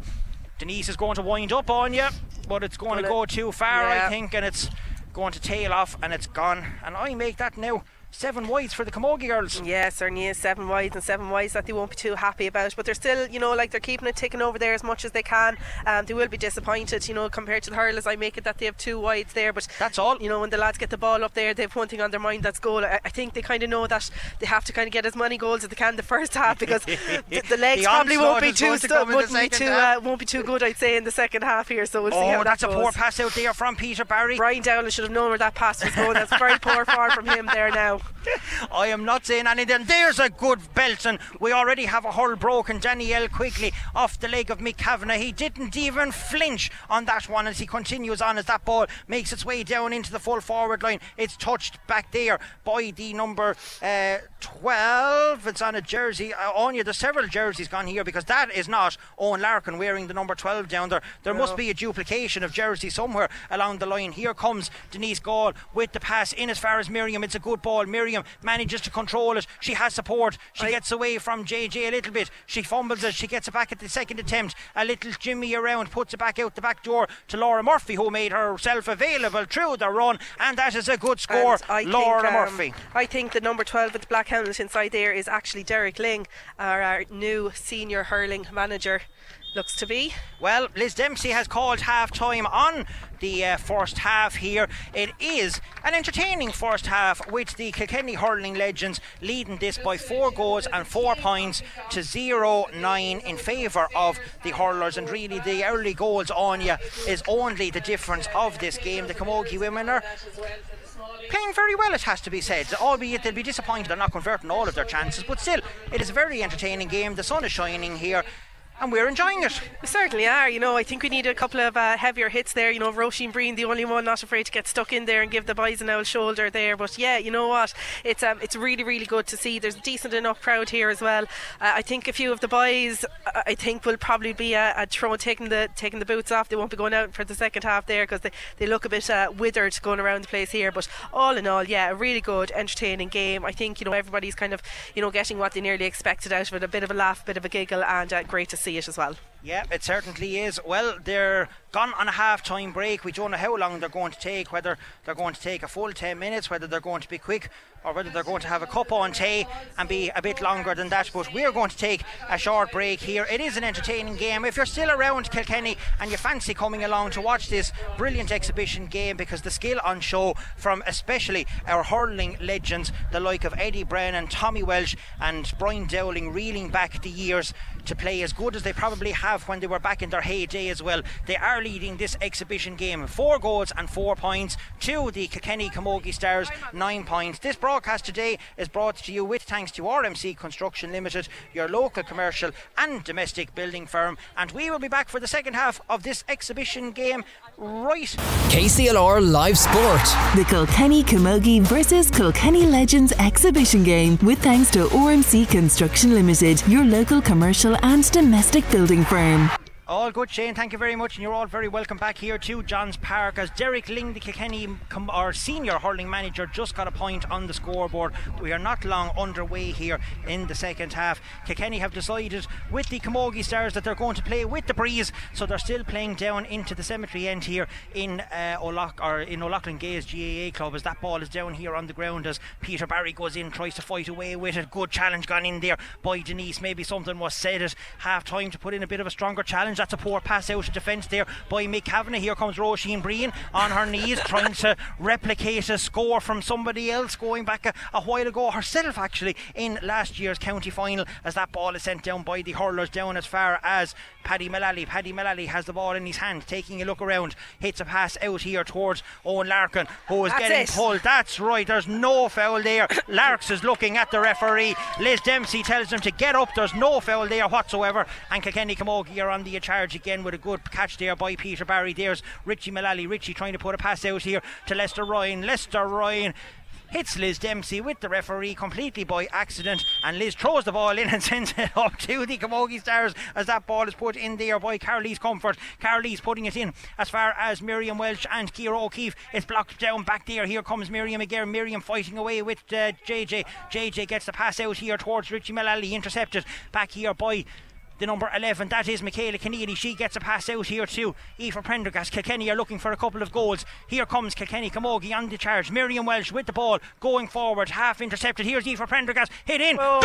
Denise is going to wind up on you, but it's going to go too far, yeah. I think, and it's going to tail off and it's gone. And I make that now seven wides for the Camogie girls. Yes, is seven wides and seven wides that they won't be too happy about. But they're still, you know, like they're keeping it ticking over there as much as they can. Um, they will be disappointed, you know, compared to the hurlers. I make it that they have two wides there, but that's all. You know, when the lads get the ball up there, they have one thing on their mind that's goal. I, I think they kind of know that they have to kind of get as many goals as they can the first half because the, the, legs the probably won't be too stu- won't be too uh, won't be too good. I'd say in the second half here. So we'll oh, see how that's that a poor pass out there from Peter Barry. Brian Dowling should have known where that pass was going. That's very poor far from him there now. I am not saying anything. There's a good belt, and we already have a hurl broken. Danielle Quigley off the leg of Mick Kavanagh. He didn't even flinch on that one as he continues on as that ball makes its way down into the full forward line. It's touched back there by the number uh, 12. It's on a jersey. Uh, Anya, there's several jerseys gone here because that is not Eoin Larkin wearing the number 12 down there. There no. must be a duplication of jersey somewhere along the line. Here comes Denise Gaule with the pass in as far as Miriam. It's a good ball. Miriam manages to control it. She has support. She I gets away from JJ a little bit. She fumbles it. She gets it back at the second attempt. A little Jimmy around, puts it back out the back door to Laura Murphy, who made herself available through the run, and that is a good score. Laura think, um, Murphy. I think the number 12 with the black helmet inside there is actually Derek Lyng, our, our new senior hurling manager looks to be. Well, Liz Dempsey has called half time on the uh, first half here. It is an entertaining first half with the Kilkenny hurling legends leading this by four goals and four points to 0 9 in favour of the hurlers. And really, the early goals on you is only the difference of this game. The Camogie women are playing very well, it has to be said. Albeit they'll be disappointed they're not converting all of their chances, but still, it is a very entertaining game. The sun is shining here and we're enjoying it. We certainly are. You know, I think we need a couple of uh, heavier hits there. You know, Roisin Breen, the only one not afraid to get stuck in there and give the boys an old shoulder there. But yeah, you know what? It's um, it's really really good to see. There's a decent enough crowd here as well. Uh, I think a few of the boys, uh, I think, will probably be uh, throw taking the taking the boots off. They won't be going out for the second half there because they, they look a bit uh, withered going around the place here. But all in all, yeah, a really good, entertaining game. I think you know everybody's kind of you know getting what they nearly expected out of it. A bit of a laugh, a bit of a giggle, and uh, great to see it as well. Yeah, it certainly is. Well, they're gone on a half time break. We don't know how long they're going to take, whether they're going to take a full 10 minutes, whether they're going to be quick, or whether they're going to have a cup on tea and be a bit longer than that. But we're going to take a short break here. It is an entertaining game. If you're still around Kilkenny and you fancy coming along to watch this brilliant exhibition game, because the skill on show from especially our hurling legends, the like of Eddie Brennan, Tommy Walsh, and Brian Dowling, reeling back the years to play as good as they probably have have when they were back in their heyday as well. They are leading this exhibition game. Four goals and four points to the Kilkenny Camogie Stars, nine points. This broadcast today is brought to you with thanks to RMC Construction Limited, your local commercial and domestic building firm. And we will be back for the second half of this exhibition game right. KCLR Live Sport. The Kilkenny Camogie versus Kilkenny Legends exhibition game with thanks to RMC Construction Limited, your local commercial and domestic building firm frame. All good, Shane. Thank you very much, and you're all very welcome back here to Johns Park as Derek Lyng, the Kilkenny, com- our senior hurling manager, just got a point on the scoreboard. We are not long underway here in the second half. Kilkenny have decided with the Camogie Stars that they're going to play with the breeze, so they're still playing down into the cemetery end here in uh, or in O'Loughlin Gaels GAA club as that ball is down here on the ground as Peter Barry goes in, tries to fight away with it. Good challenge gone in there by Denise. Maybe something was said at half time to put in a bit of a stronger challenge. That's a poor pass out of defence there by Mick Kavanagh. Here comes Roisin Breen on her knees trying to replicate a score from somebody else going back a, a while ago herself actually in last year's county final as that ball is sent down by the hurlers down as far as Paddy Mullally. Paddy Mullally has the ball in his hand, taking a look around, hits a pass out here towards Eoin Larkin, who is That's getting it. pulled. That's right, there's no foul there. Larks is looking at the referee. Liz Dempsey tells him to get up, there's no foul there whatsoever. And Kilkenny Camogie are on the charge again with a good catch there by Peter Barry. There's Richie Mullally. Richie trying to put a pass out here to Lester Ryan. Lester Ryan hits Liz Dempsey with the referee completely by accident, and Liz throws the ball in and sends it up to the Camogie Stars as that ball is put in there by Carly's Comfort. Carly's putting it in as far as Miriam Walsh and Ciara O'Keefe. It's blocked down back there. Here comes Miriam again. Miriam fighting away with uh, JJ. JJ gets the pass out here towards Richie Mullally, intercepted back here by the number 11, that is Michaela Kenneally. She gets a pass out here to Aoife Prendergast. Kilkenny are looking for a couple of goals. Here comes Kilkenny Camogie on the charge. Miriam Walsh with the ball going forward, half intercepted. Here's Aoife Prendergast. Hit in. Goal!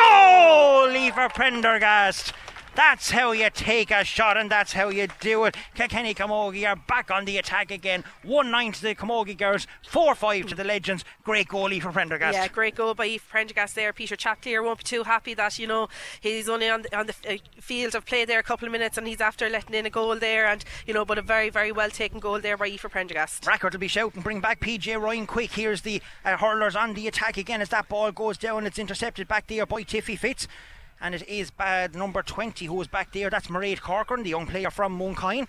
Aoife Prendergast. That's how you take a shot and that's how you do it. Kilkenny Camogie are back on the attack again. 1 9 to the Camogie girls, 4 5 to the Legends. Great goalie for Prendergast. Yeah, great goal by Aoife Prendergast there. Peter Chap Cleere won't be too happy that you know he's only on the, on the uh, field of play there a couple of minutes and he's after letting in a goal there and you know but a very very well taken goal there by Aoife Prendergast. Rackard will be shouting, bring back PJ Ryan quick. Here's the uh, hurlers on the attack again as that ball goes down. It's intercepted back there by Tiffy Fitz. And it is bad number 20 who is back there. That's Mairead Corcoran, the young player from Mooncoin.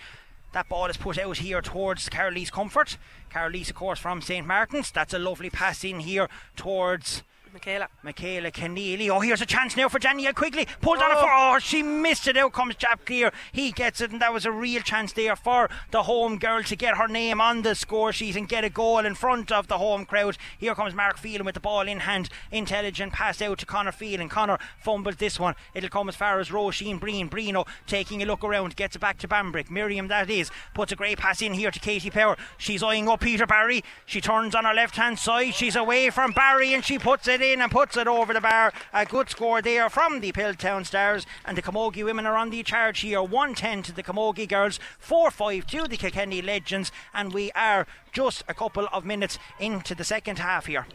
That ball is put out here towards Carolise Comfort. Carolise, of course, from St. Martin's. That's a lovely pass in here towards Michaela. Michaela Kenneally. Oh, here's a chance now for Danielle Quigley. Pulled on it Oh. for. Oh, she missed it. Out comes Jap Clear. He gets it, and that was a real chance there for the home girl to get her name on the score sheet and get a goal in front of the home crowd. Here comes Mark Phelan with the ball in hand. Intelligent pass out to Connor Phelan. Connor fumbles this one. It'll come as far as Roisin Breen. Breeno oh, taking a look around, gets it back to Bambrick. Miriam, that is, puts a great pass in here to Katie Power. She's eyeing up Peter Barry. She turns on her left hand side. She's away from Barry and she puts it in and puts it over the bar. A good score there from the Piltown Stars. And the Camogie women are on the charge here. 110 to the Camogie girls, 4 5 to the Kilkenny Legends. And we are just a couple of minutes into the second half here.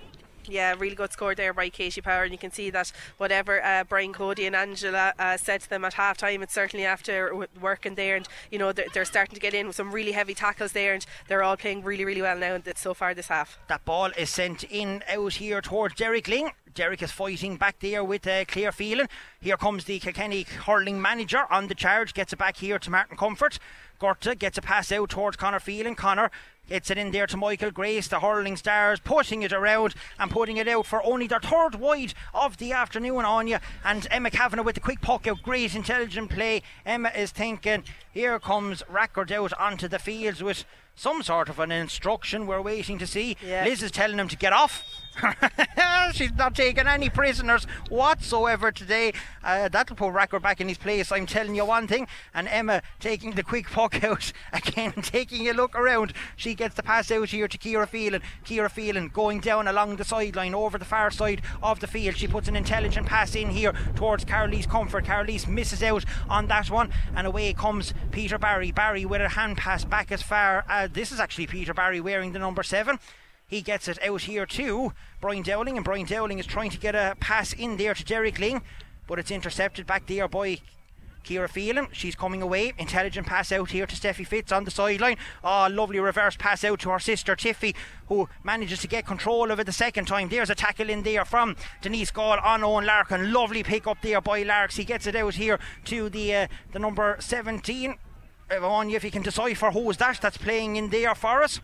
Yeah, really good score there by Katie Power, and you can see that whatever uh, Brian Cody and Angela uh, said to them at half time, it's certainly after working there, and you know they're, they're starting to get in with some really heavy tackles there, and they're all playing really, really well now so far this half. That ball is sent in out here towards Derek Lyng. Derek is fighting back there with uh, Claire Phelan. Here comes the Kilkenny hurling manager on the charge, gets it back here to Martin Comerford. Gorta gets a pass out towards Connor Phelan. Connor gets it in there to Michael Grace, the hurling stars, pushing it around and putting it out for only their third wide of the afternoon on you. And Emma Kavanagh with the quick puck out, great intelligent play. Emma is thinking, here comes Rackard out onto the fields with some sort of an instruction we're waiting to see. Yeah. Liz is telling him to get off. She's not taking any prisoners whatsoever today. Uh, that'll put Rackard back in his place. I'm telling you one thing. And Emma taking the quick puck out again, taking a look around. She gets the pass out here to Ciara Phelan. Ciara Phelan going down along the sideline over the far side of the field. She puts an intelligent pass in here towards Carolise Comfort. Carolise misses out on that one, and away comes Peter Barry. Barry with a hand pass back as far as this is actually Peter Barry wearing the number seven. He gets it out here to Brian Dowling, and Brian Dowling is trying to get a pass in there to Derek Lyng, but it's intercepted back there by Ciara Phelan, she's coming away. Intelligent pass out here to Steffi Fitz on the sideline. Oh, lovely reverse pass out to her sister Tiffy, who manages to get control of it the second time. There's a tackle in there from Denise Gaule on Eoin Larkin. Lovely pick up there by Larks. He gets it out here to the uh, the number 17. On if you can decipher who is that that's playing in there for us.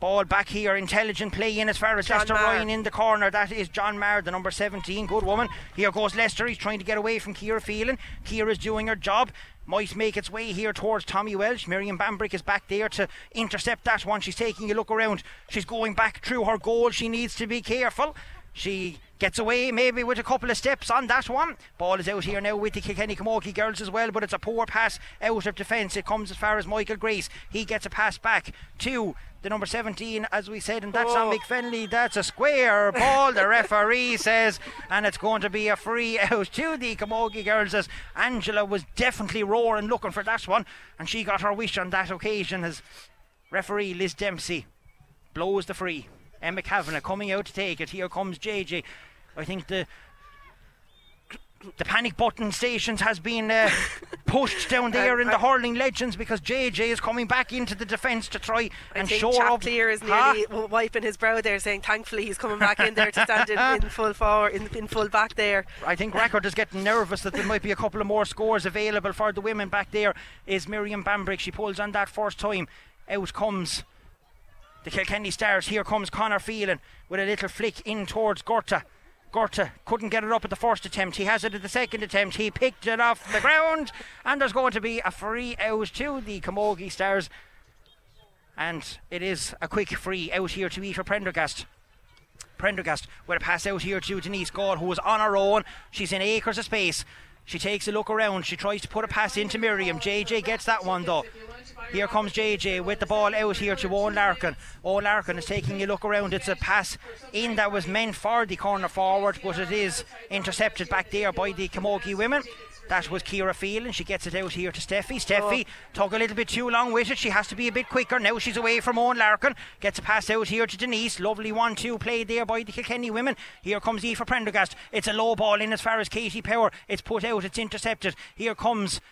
Ball back here, intelligent play in as far as John Lester Marr. Ryan in the corner. That is John Marr, the number 17. Good woman. Here goes Lester. He's trying to get away from Ciara Phelan. Ciara's doing her job. Might make its way here towards Tommy Walsh. Miriam Bambrick is back there to intercept that one. She's taking a look around. She's going back through her goal. She needs to be careful. She gets away maybe with a couple of steps on that one. Ball is out here now with the Kilkenny Camogie girls as well, but it's a poor pass out of defence. It comes as far as Michael Grace. He gets a pass back to the number 17, as we said, and that's on Oh. Mick Fennelly. That's a square ball, the referee says, and it's going to be a free out to the Camogie girls as Angela was definitely roaring looking for that one, and she got her wish on that occasion as referee Liz Dempsey blows the free. Emma Kavanagh coming out to take it. Here comes JJ. I think the the panic button stations has been uh, pushed down there in the hurling legends because JJ is coming back into the defence to try I and shore Chap up. Clear is nearly w wiping his brow there, saying thankfully he's coming back in there to stand in, in full forward, in, in full back there. I think Rackard is getting nervous that there might be a couple of more scores available for the women back there. Is Miriam Bambrick? She pulls on that first time. Out comes the Kilkenny Stars. Here comes Connor Phelan with a little flick in towards Gorta. Gorta couldn't get it up at the first attempt. He has it at the second attempt. He picked it off the ground, and there's going to be a free out to the Camogie Stars. And it is a quick free out here to Aoife Prendergast. Prendergast with a pass out here to Denise Gaule, who is on her own. She's in acres of space. She takes a look around. She tries to put a pass into Miriam. JJ gets that one though. Here comes JJ with the ball out here to Eoin Larkin. Eoin Larkin is taking a look around. It's a pass in that was meant for the corner forward, but it is intercepted back there by the Camogie women. That was Ciara Phelan. She gets it out here to Steffi. Steffi oh. took a little bit too long with it. She has to be a bit quicker. Now she's away from Eoin Larkin. Gets a pass out here to Denise. Lovely 1 2 played there by the Kilkenny women. Here comes Aoife Prendergast. It's a low ball in as far as Katie Power. It's put out. It's intercepted. Here comes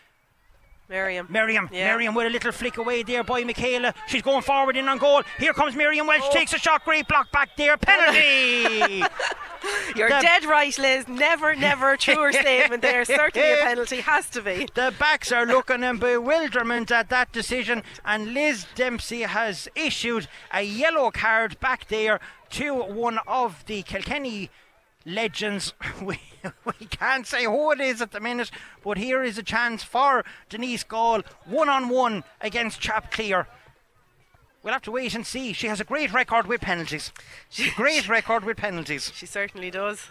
Miriam. Miriam. Yeah. Miriam with a little flick away there by Michaela. She's going forward in on goal. Here comes Miriam Walsh. Oh. Takes a shot. Great block back there. Penalty. You're The- dead right, Liz. Never, never a truer statement there. Certainly a penalty. Has to be. The backs are looking in bewilderment at that decision, and Liz Dempsey has issued a yellow card back there to one of the Kilkenny legends. We, we can't say who it is at the minute, but here is a chance for Denise Gaule one on one against Chap Cleere. We'll have to wait and see. She has a great record with penalties. She's great record with penalties. She certainly does.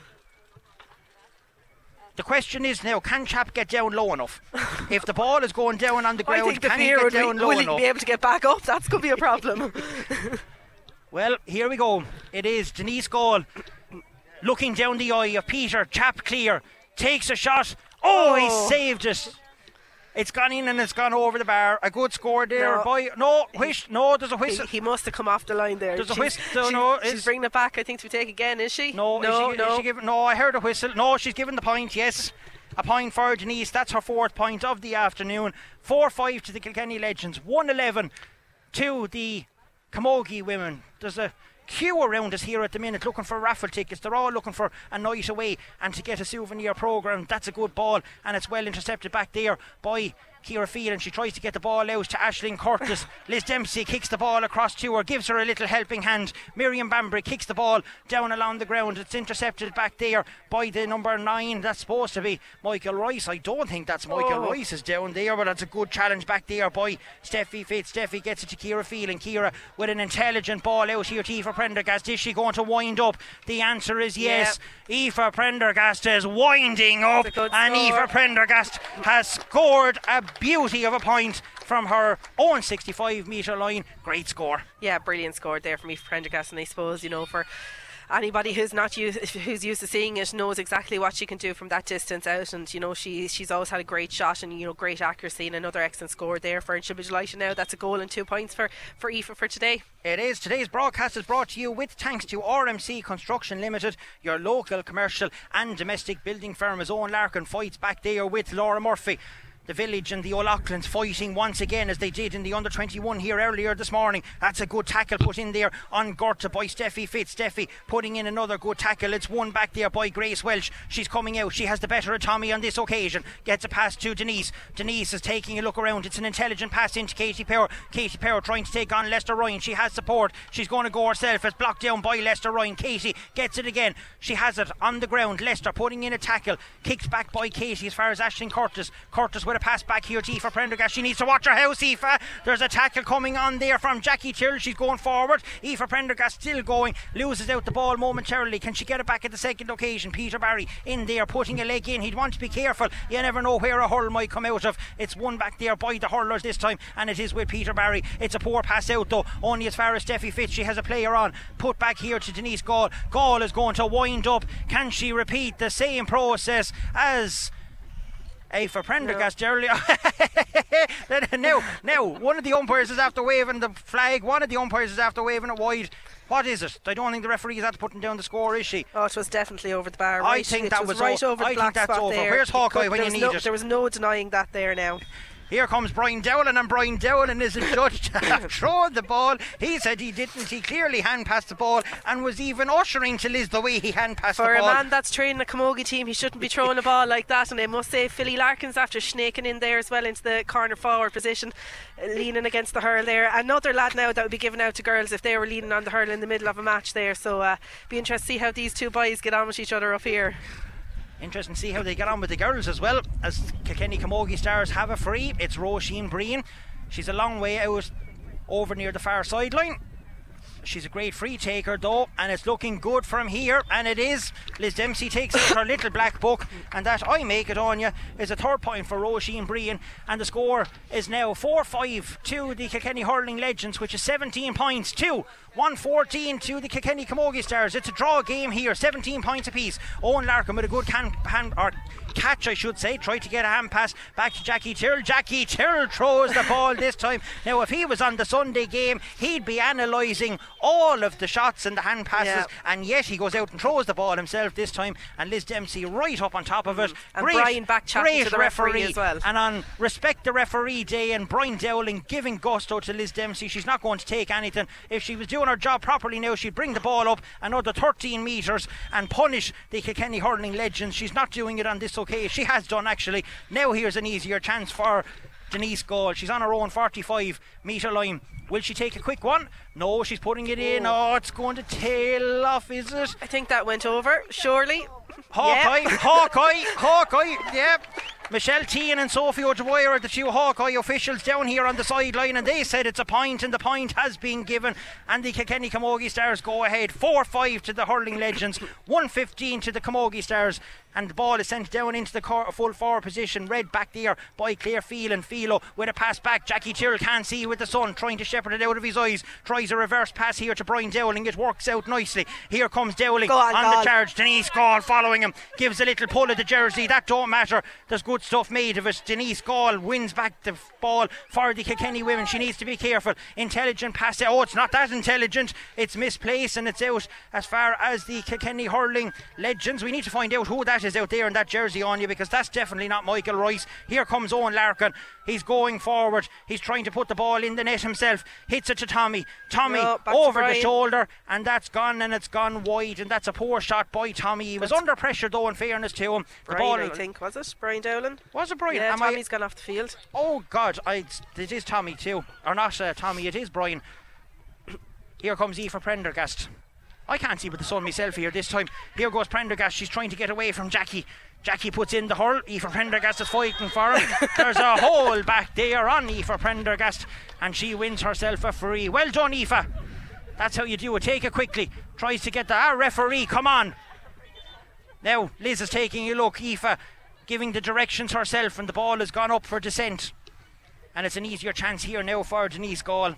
The question is now, can Chap get down low enough? if the ball is going down on the I ground, think the can he get would be, down low will he be able to get back up? That's going to be a problem. Well, here we go. It is Denise Gaule looking down the eye of Peter. Chap clear. Takes a shot. Oh, he Oh. saved it. It's gone in and it's gone over the bar. A good score there, No. boy. No, whistle. No, there's a whistle. he must have come off the line there. There's a She's- whistle, she- no, she's bringing it back. I think to take again. Is she? No, no, she, no. She giving, no, I heard a whistle. No, she's given the point, yes. A point for Denise. That's her fourth point of the afternoon. 4 5 to the Kilkenny Legends. One-eleven to the Camogie women. There's a queue around us here at the minute looking for raffle tickets. They're all looking for a night away and to get a souvenir programme. That's a good ball and it's well intercepted back there by Ciara Phelan. She tries to get the ball out to Aisling Curtis. Liz Dempsey kicks the ball across to her, gives her a little helping hand. Miriam Bambrick kicks the ball down along the ground. It's intercepted back there by the number nine. That's supposed to be Michael Rice. I don't think that's Michael Oh. Rice is down there, but that's a good challenge back there by Steffi Fitz. Steffi gets it to Ciara Phelan. Ciara with an intelligent ball out here to Aoife Prendergast. Is she going to wind up? The answer is yes. Aoife Prendergast is winding up, It's a good and score. Aoife Prendergast has scored a beauty of a point from her own 65 metre line. Great score. Yeah, brilliant score there from Aoife Prendergast, and I suppose you know for anybody who's not used, who's used to seeing it knows exactly what she can do from that distance out. And you know, she she's always had a great shot and you know great accuracy and another excellent score there for her. And she'll be delighted now. That's a goal and two points for for Aoife for today. It is. Today's broadcast is brought to you with thanks to RMC Construction Limited, your local commercial and domestic building firm. As Eoin Larkin fights back there with Laura Murphy the village and the O'Loughlin's fighting once again as they did in the under 21 here earlier this morning. That's a good tackle put in there on Gorta by Steffi Fitz. Steffi putting in another good tackle. It's one back there by Grace Walsh. She's coming out. She has the better of Tommy on this occasion. Gets a pass to Denise. Denise is taking a look around. It's an intelligent pass into Katie Power. Katie Power trying to take on Lester Ryan. She has support. She's going to go herself. It's blocked down by Lester Ryan. Katie gets it again. She has it on the ground. Lester putting in a tackle. Kicked back by Katie as far as Aisling Curtis. Curtis with a pass back here to Aoife Prendergast. She needs to watch her house, Aoife. There's a tackle coming on there from Jackie Tyrrell. She's going forward. Aoife Prendergast still going. Loses out the ball momentarily. Can she get it back at the second occasion? Peter Barry in there putting a leg in. He'd want to be careful. You never know where a hurl might come out of. It's one back there by the hurlers this time, and it is with Peter Barry. It's a poor pass out though. Only as far as Steffi Fitz. She has a player on. Put back here to Denise Gaule. Gaule is going to wind up. Can she repeat the same process as Hey, for Prendergast no. earlier. now, now, one of the umpires is after waving the flag. One of the umpires is after waving it wide. What is it? I don't think the referee is after putting down the score, is she? Oh, it was definitely over the bar. Right? I think that was, was right o- over I the black think that's spot over. there. Where's Hawkeye when you need no, it? There was no denying that there now. Here comes Brian Dowling, and Brian Dowling is adjudged to have thrown the ball. He said he didn't. He clearly hand passed the ball and was even ushering to Liz the way he hand passed For the ball. For a man that's training a Camogie team, he shouldn't be throwing a ball like that. And I must say, Philly Larkin's, after snaking in there as well into the corner forward position, uh, leaning against the hurl there. Another lad now that would be given out to girls if they were leaning on the hurl in the middle of a match there. So, uh, be interested to see how these two boys get on with each other up here. Interesting to see how they get on with the girls as well. As Kilkenny Camogie Stars have a free, it's Roisin Breen. She's a long way out over near the far sideline. She's a great free taker though, and it's looking good from here, and it is. Liz Dempsey takes her little black book, and that I make it on you is a third point for Roisin Breen, and the score is now 4 5 to the Kilkenny Hurling Legends, which is 17 points to 114 to the Kilkenny Camogie Stars. It's a draw game here, 17 points apiece. Eoin Larkin with a good can, hand, or catch, I should say, tried to get a hand pass back to Jackie Tyrrell. Jackie Tyrrell throws the ball this time. Now, if he was on the Sunday game, he'd be analysing all of the shots and the hand passes, Yeah. and yet he goes out and throws the ball himself this time. And Liz Dempsey right up on top of it. Mm. And great, Brian back great to the referee as well. And on Respect the Referee Day, and Brian Dowling giving gusto to Liz Dempsey. She's not going to take anything. If she was doing her job properly now, she'd bring the ball up another 13 metres and punish the Kilkenny hurling legends. She's not doing it on this occasion. She has done actually. Now here's an easier chance for Denise Gaule. She's on her own 45 metre line. Will she take a quick one? No, she's putting it in. Oh, oh it's going to tail off, is it? I think that went over, surely. Hawkeye, Yeah. Hawkeye, Hawkeye, yep. Michelle Tean and Sophie O'Dwyer are the two Hawkeye officials down here on the sideline, and they said it's a point, and the point has been given. And the Kilkenny Camogie Stars go ahead 4 5 to the Hurling Legends, 115 to the Camogie Stars. And the ball is sent down into the cor- full forward position. Red back there by Claire Phelan Philo with a pass back. Jackie Tyrrell can't see with the sun, trying to shepherd it out of his eyes. Tries a reverse pass here to Brian Dowling. It works out nicely. Here comes Dowling Go on, the charge. Denise Gaule following him, gives a little pull of the jersey. That don't matter. There's good stuff made of it. Denise Gaule wins back the ball for the Kilkenny women. She needs to be careful. Intelligent pass. Oh, it's not that intelligent. It's misplaced and it's out as far as the Kilkenny hurling legends. We need to find out who that is out there in that jersey on you because that's definitely not Michael Rice. Here comes Eoin Larkin. He's going forward. He's trying to put the ball in the net himself. Hits it to Tommy. Tommy No, back to over the shoulder, and that's gone and it's gone wide, and that's a poor shot by Tommy. He was under pressure though, in fairness to him. The Brian, ball I think, was it? Brian Dowling? Was it Brian? Yeah, Am I- Tommy's gone off the field. Oh God, I, it is Tommy too, or not uh, Tommy? It is Brian. Here comes Aoife Prendergast. I can't see with the sun myself here this time. Here goes Prendergast. She's trying to get away from Jackie. Jackie puts in the hurl. Aoife Prendergast is fighting for him. There's a hole back there on Aoife Prendergast, and she wins herself a free. Well done, Aoife. That's how you do it. Take it quickly. Tries to get the our referee. Come on. Now Liz is taking a look. Aoife giving the directions herself, and the ball has gone up for descent. And it's an easier chance here now for Denise Gaule.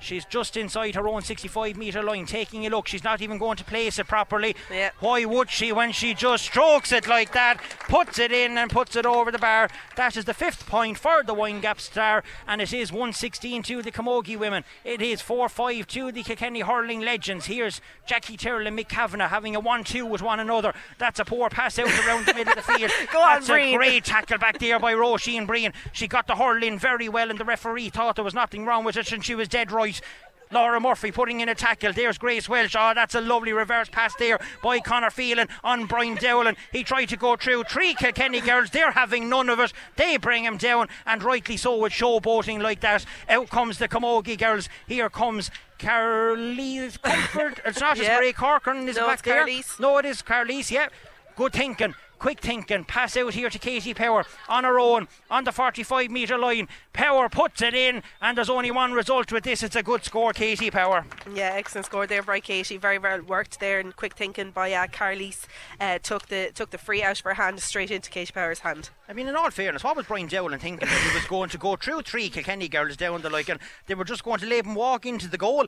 She's just inside her own 65 metre line, taking a look. She's not even going to place it properly. Yeah. Why would she when she just strokes it like that, puts it in and puts it over the bar? That is the fifth point for the Windgap Star, and it is 116 to the Camogie women. It is 4 5 to the Kilkenny Hurling Legends. Here's Jackie Tyrrell and Mick Kavanagh having a 1 2 with one another. That's a poor pass out around the middle of the field. Go on, That's a Breen. great tackle back there by Roisin Breen. She got the hurl in very well, and the referee thought there was nothing wrong with it, and she was dead right. Laura Murphy putting in a tackle. There's Grace Walsh. Oh, that's a lovely reverse pass there by Connor Phelan on Brian Dowling. He tried to go through three Kilkenny girls. They're having none of it. They bring him down, and rightly so with showboating like that. Out comes the Camogie girls. Here comes Carlise Comfort. It's not, it's Yeah. Ray Corcoran. Is it No, back there? No, it is Carlise, yeah. Good thinking, quick thinking. Pass out here to Katie Power on her own, on the 45 metre line. Power puts it in, and there's only one result with this. It's a good score, Katie Power. Yeah, excellent score there by Katie. Very well worked there and quick thinking by uh, Carlise. Uh, took the took the free out of her hand straight into Katie Power's hand. I mean, in all fairness, what was Brian Dowling thinking? that he was going to go through three Kilkenny girls down the like, and they were just going to let him walk into the goal.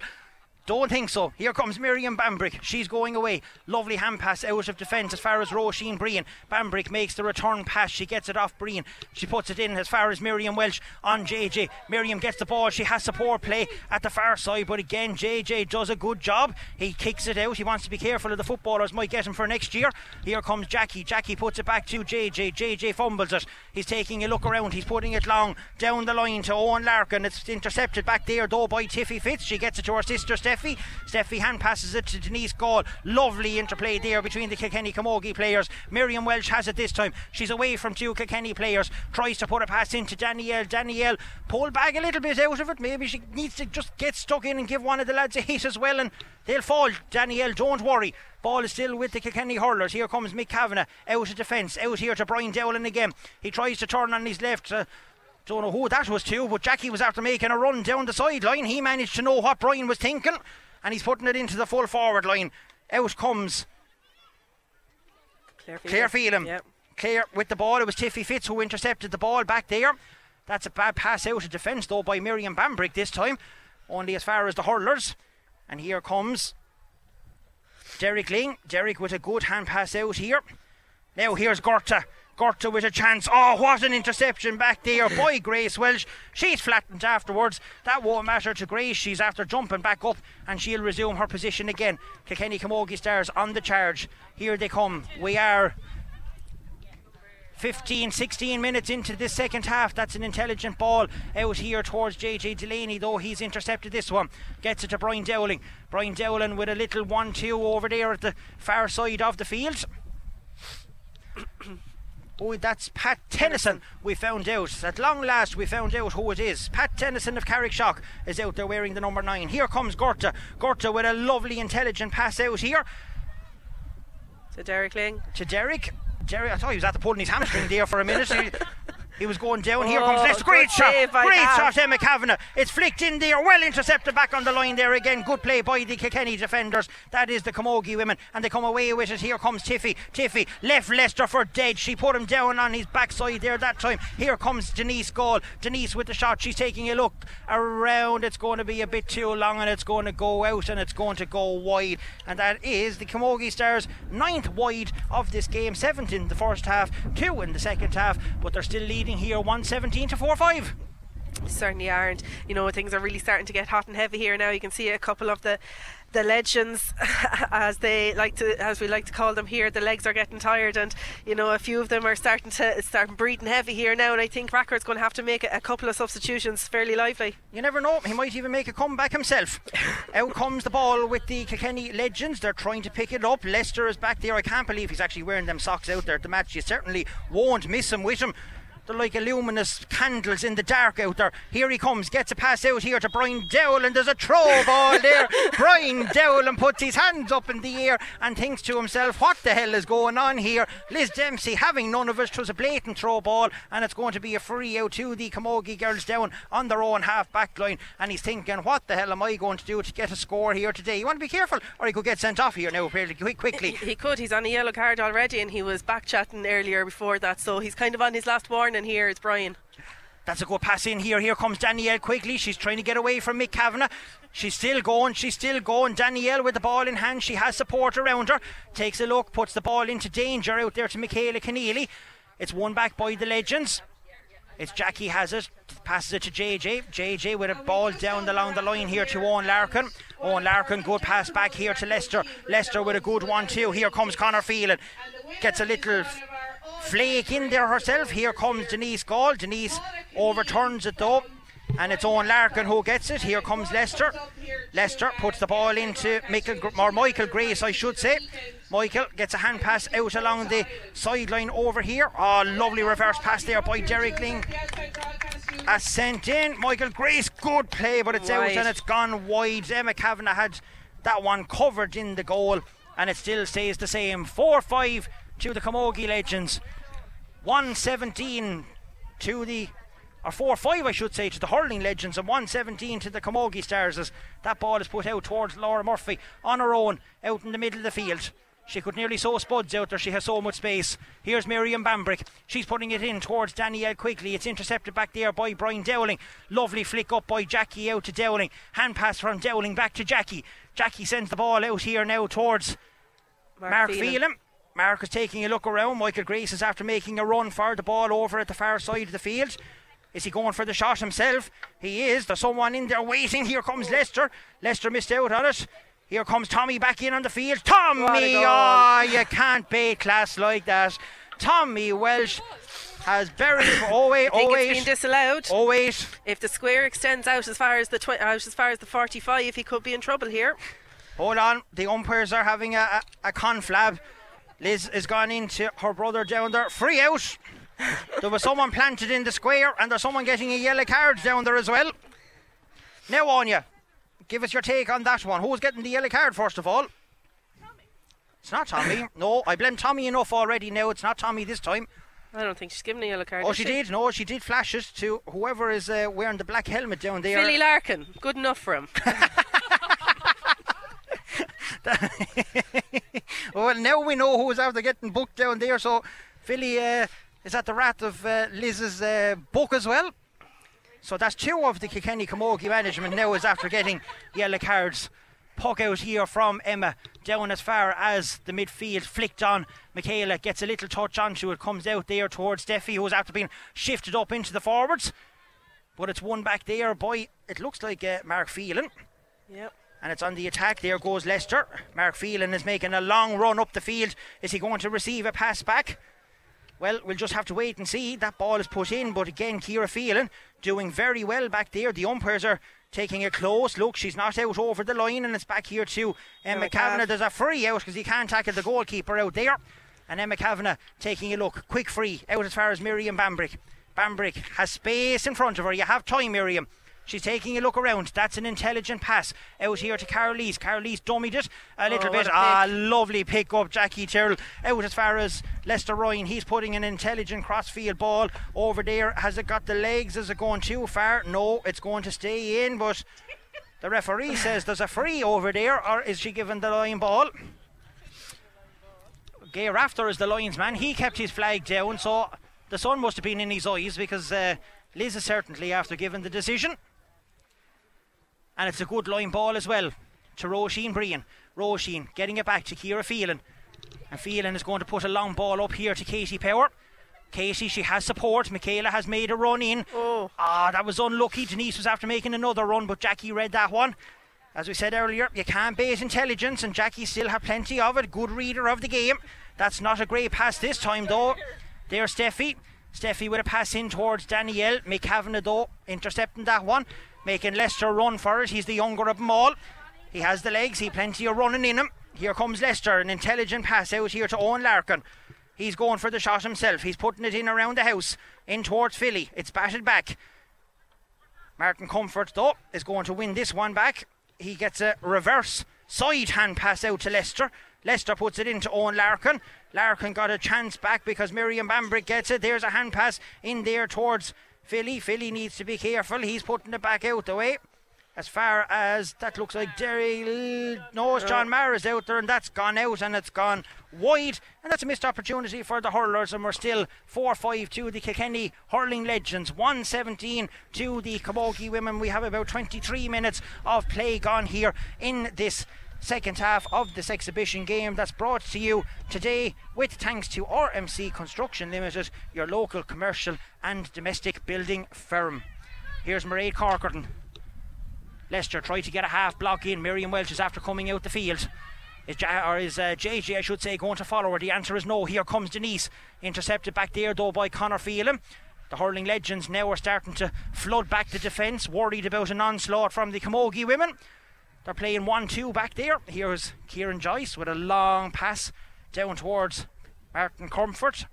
Don't think so. Here comes Miriam Bambrick. She's going away. Lovely hand pass out of defence as far as Roisin Breen. Bambrick makes the return pass. She gets it off Breen. She puts it in as far as Miriam Walsh on JJ. Miriam gets the ball. She has support play at the far side, but again, JJ does a good job. He kicks it out. He wants to be careful of the footballers, might get him for next year. Here comes Jackie. Jackie puts it back to JJ. JJ fumbles it. He's taking a look around. He's putting it long down the line to Eoin Larkin. It's intercepted back there though by Tiffy Fitz. She gets it to her sister Steffi. Steffi hand passes it to Denise Gaule. Lovely interplay there between the Kilkenny Camogie players. Miriam Walsh has it this time. She's away from two Kilkenny players. Tries to put a pass into Danielle. Danielle pull back a little bit out of it. Maybe she needs to just get stuck in and give one of the lads a hit as well, and they'll fall. Danielle, don't worry. Ball is still with the Kilkenny hurlers. Here comes Mick Kavanagh out of defence. Out here to Brian Dowling again. He tries to turn on his left. Uh, don't know who that was to, but Jackie was after making a run down the sideline. He managed to know what Brian was thinking, and he's putting it into the full forward line. Out comes Claire. Claire Phelan. Yep. Claire with the ball. It was Tiffy Fitz who intercepted the ball back there. That's a bad pass out of defence, though, by Miriam Bambrick this time. Only as far as the hurlers. And here comes Derek Lyng. Derek with a good hand pass out here. Now here's Gorta. Gorta with a chance. Oh, what an interception back there by Grace Walsh. She's flattened afterwards. That won't matter to Grace. She's after jumping back up and she'll resume her position again. Kilkenny Camogie Stars on the charge. Here they come. We are 15, 16 minutes into this second half. That's an intelligent ball out here towards JJ Delaney, though he's intercepted this one. Gets it to Brian Dowling. Brian Dowling with a little 1 2 over there at the far side of the field. Oh, that's Pat Tennyson. We found out. At long last, we found out who it is. Pat Tennyson of Carrickshock is out there wearing the number nine. Here comes Gorta. Gorta with a lovely, intelligent pass out here To Derek Lyng. to Derek. Derek, I thought he was at the pulling his hamstring there for a minute. He, was going down. Here comes Oh, next. Great shot. Great shot, Emma Kavanagh. It's flicked in there. Well intercepted back on the line there again. Good play by the Kilkenny defenders. That is the Camogie women. And they come away with it. Here comes Tiffy. Tiffy left Lester for dead. She put him down on his backside there that time. Here comes Denise Gaule. Denise with the shot. She's taking a look around. It's going to be a bit too long and it's going to go out and it's going to go wide. And that is the Camogie Stars' ninth wide of this game. Seventh in the first half, two in the second half. But they're still leading here 117 to 4 5. certainly aren't. You know, things are really starting to get hot and heavy here now. You can see a couple of the the legends, as they like to, as we like to call them here, the legs are getting tired, and you know, a few of them are starting to start breathing heavy here now. And I think Rackard's going to have to make a, a couple of substitutions fairly lively. You never know, he might even make a comeback himself. Out comes the ball with the Kilkenny Legends. They're trying to pick it up. Lester is back there. I can't believe he's actually wearing them socks out there at the match. You certainly won't miss him with him. They're like luminous candles in the dark out there. Here he comes, gets a pass out here to Brian Dowling, and there's a throw ball there. Brian Dowling and puts his hands up in the air and thinks to himself, what the hell is going on here? Liz Dempsey having none of it. It was a blatant throw ball, and it's going to be a free out to the Camogie girls down on their own half back line. And he's thinking, what the hell am I going to do to get a score here today? You want to be careful, or he could get sent off here now fairly quickly. He could. He's on a yellow card already, and he was back chatting earlier before that. So he's kind of on his last warning here. It's Brian. That's a good pass in here. Here comes Danielle quickly. She's trying to get away from Mick Kavanagh. She's still going. She's still going. Danielle with the ball in hand. She has support around her. Takes a look. Puts the ball into danger out there to Michaela Kenneally. It's won back by the Legends. It's Jackie has it. Passes it to JJ. JJ with a ball down along the line here to Eoin Larkin. Eoin Larkin, good pass back here to Lester. Lester with a good one too. Here comes Connor Phelan. Gets a little flake in there herself. Here comes Denise Gaule. Denise overturns it though. And it's Eoin Larkin who gets it. Here comes Lester. Lester puts the ball into Michael, or Michael Grace, I should say. Michael gets a hand pass out along the sideline over here. Oh, lovely reverse pass there by Derek Lyng. A sent in. Michael Grace, good play, but it's out and it's gone wide. Emma Kavanagh had that one covered in the goal, and it still stays the same. 4 5 to the Camogie Legends. 117 to the or 4 5 I should say to the hurling legends and 117 to the Camogie Stars as that ball is put out towards Laura Murphy on her own out in the middle of the field. She could nearly sow spuds out there. She has so much space. Here's Miriam Bambrick. She's putting it in towards Danielle quickly. It's intercepted back there by Brian Dowling. Lovely flick up by Jackie out to Dowling. Hand pass from Dowling back to Jackie. Jackie sends the ball out here now towards Mark Phelan. Mark is taking a look around. Michael Grace is after making a run for the ball over at the far side of the field. Is he going for the shot himself? He is. There's someone in there waiting. Here comes Lester. Lester missed out on it. Here comes Tommy back in on the field. Tommy! Oh, you can't bait class like that. Tommy Walsh has buried. Oh wait, oh it's been disallowed. oh wait. If the square extends out as far as the twi- out as far as the 45, he could be in trouble here. Hold on, the umpires are having a, a, a conflab. Liz has gone into her brother down there. Free out. there was someone planted in the square, and there's someone getting a yellow card down there as well. Now, Anya, give us your take on that one. Who's getting the yellow card first of all? Tommy. It's not Tommy. No, I blame Tommy enough already now. It's not Tommy this time. I don't think she's given a yellow card. Oh, is she did. No, she did flash it to whoever is uh, wearing the black helmet down there. Philly Larkin, good enough for him. well, now we know who's after getting booked down there. So, Philly uh, is at the rat of uh, Liz's uh, book as well. So that's two of the Kilkenny Camogie management now is after getting yellow cards. Puck out here from Emma down as far as the midfield flicked on. Michaela gets a little touch on. onto it, comes out there towards Steffi, who's after being shifted up into the forwards. But it's one back there by, it looks like uh, Mark Phelan yep. And it's on the attack. There goes Lester. Mark Phelan is making a long run up the field. Is he going to receive a pass back? Well, we'll just have to wait and see. That ball is put in, but again, Ciara Phelan doing very well back there. The umpires are taking a close look. She's not out over the line, and it's back here to Emma Kavanagh. There's a free out because he can't tackle the goalkeeper out there. And Emma Kavanagh taking a look. Quick free out as far as Miriam Bambrick. Bambrick has space in front of her. You have time, Miriam. She's taking a look around. That's an intelligent pass out here to Carolise. Carolise dummied it a little Oh, bit. a Ah, lovely pick up, Jackie Tyrrell. Out as far as Lester Ryan. He's putting an intelligent crossfield ball over there. Has it got the legs? Is it going too far? No, it's going to stay in, but the referee says there's a free over there, or is she given the line ball? Gay Rafter is the linesman. He kept his flag down, so the sun must have been in his eyes because uh, Liz is certainly after giving the decision. And it's a good line ball as well to Roisin Breen. Roisin getting it back to Ciara Phelan. And Phelan is going to put a long ball up here to Katie Power. Casey, she has support. Michaela has made a run in. Oh. Ah, that was unlucky. Denise was after making another run, but Jackie read that one. As we said earlier, you can't base intelligence, and Jackie still had plenty of it. Good reader of the game. That's not a great pass this time, though. There's Steffi. Steffi with a pass in towards Danielle. Mick Kavanagh, though, intercepting that one, making Lester run for it. He's the younger of them all. He has the legs, he plenty of running in him. Here comes Lester, an intelligent pass out here to Eoin Larkin. He's going for the shot himself. He's putting it in around the house, in towards Philly. It's batted back. Martin Comerford, though, is going to win this one back. He gets a reverse side hand pass out to Lester. Lester puts it into Eoin Larkin. Larkin got a chance back because Miriam Bambrick gets it. There's a hand pass in there towards Philly. Philly needs to be careful. He's putting it back out the way. as far as that looks like Derry. No, it's John Mara's out there, and that's gone out and it's gone wide. And that's a missed opportunity for the hurlers, and we're still 4 5 to the Kilkenny hurling legends, 117 to the Camogie women. We have about 23 minutes of play gone here in this second half of this exhibition game that's brought to you today with thanks to RMC Construction Limited, your local commercial and domestic building firm. Here's Mairead Corcoran. Lester tried to get a half block in. Miriam Walsh is after coming out the field. Is, ja- or is uh, JJ, I should say, going to follow her? The answer is no. Here comes Denise. Intercepted back there, though, by Connor Phelan. The hurling legends now are starting to flood back the defence, worried about an onslaught from the Camogie women. They're playing 1 2 back there. Here's Kieran Joyce with a long pass down towards Martin Comerford.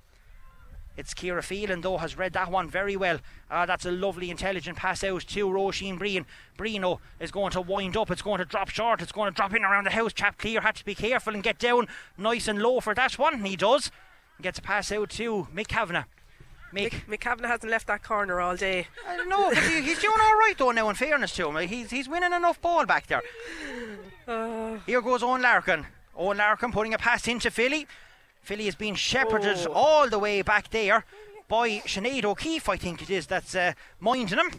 It's Ciara Phelan, though, has read that one very well. Uh, that's a lovely, intelligent pass out to Roisin Breen. Brino is going to wind up. It's going to drop short. It's going to drop in around the house. Chap Cleere had to be careful and get down nice and low for that one. He does. Gets a pass out to Mick Kavanagh. Mick. Mick, Mick hasn't left that corner all day. I don't know, but he, he's doing all right though now. In fairness to him, he's he's winning enough ball back there. Here goes Eoin Larkin. Eoin Larkin putting a pass into Philly. Philly has been shepherded Oh. all the way back there by Sinead O'Keefe, I think it is, that's uh, minding him.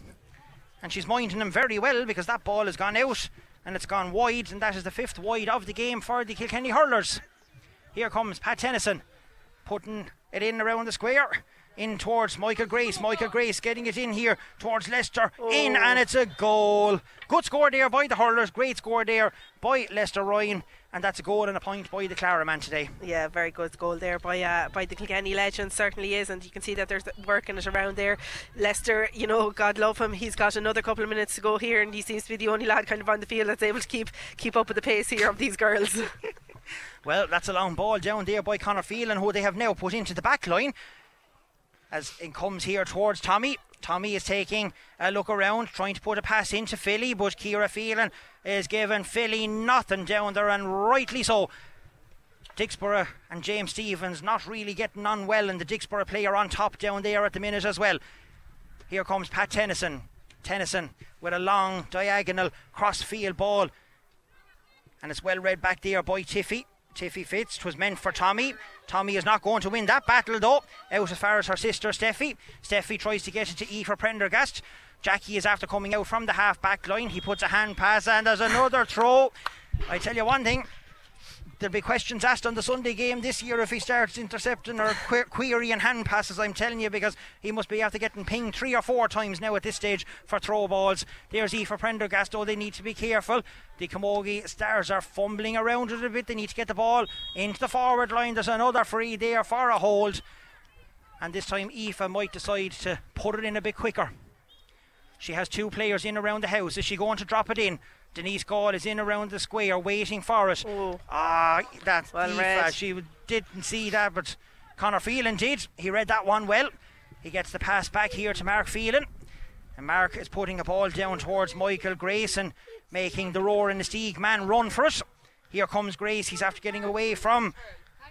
And she's minding him very well because that ball has gone out and it's gone wide, and that is the fifth wide of the game for the Kilkenny Hurlers. Here comes Pat Tennyson putting it in around the square. In towards Michael Grace. Michael Grace getting it in here towards Lester. In and it's a goal. Good score there by the hurlers. Great score there by Lester Ryan. And that's a goal and a point by the Clara man today. Yeah, very good goal there by uh, by the Kilkenny legend. Certainly is, and you can see that there's working it around there. Lester, you know, God love him. He's got another couple of minutes to go here, and he seems to be the only lad kind of on the field that's able to keep keep up with the pace here of these girls. Well, that's a long ball down there by Connor Phelan, who they have now put into the back line. As it comes here towards Tommy. Tommy is taking a look around, trying to put a pass into Philly, but Ciara Phelan is giving Philly nothing down there, and rightly so. Dicksboro and James Stephens not really getting on well, and the Dicksboro player on top down there at the minute as well. Here comes Pat Tennyson. Tennyson with a long diagonal cross field ball and it's well read back there by Tiffy. Tiffy Fitz, 'twas meant for Tommy. Tommy is not going to win that battle though. Out as far as her sister Steffi. Steffi tries to get it to for Prendergast. Jackie is after coming out from the half back line. He puts a hand pass and there's another throw. I tell you one thing. There'll be questions asked on the Sunday game this year if he starts intercepting or que- querying hand passes. I'm telling you because he must be after getting pinged three or four times now at this stage for throw balls. There's E for Prendergast. Oh, they need to be careful. The Camogie Stars are fumbling around it a bit. They need to get the ball into the forward line. There's another free there for a hold, and this time Aoife might decide to put it in a bit quicker. She has two players in around the house. Is she going to drop it in? Denise Gaule is in around the square waiting for it. Oh. Ah, that Well Aoife, read. she didn't see that, but Connor Phelan did. He read that one well. He gets the pass back here to Mark Phelan. And Mark is putting a ball down towards Michael Grayson, making the roar and the Steeg man run for it. Here comes Grace. He's after getting away from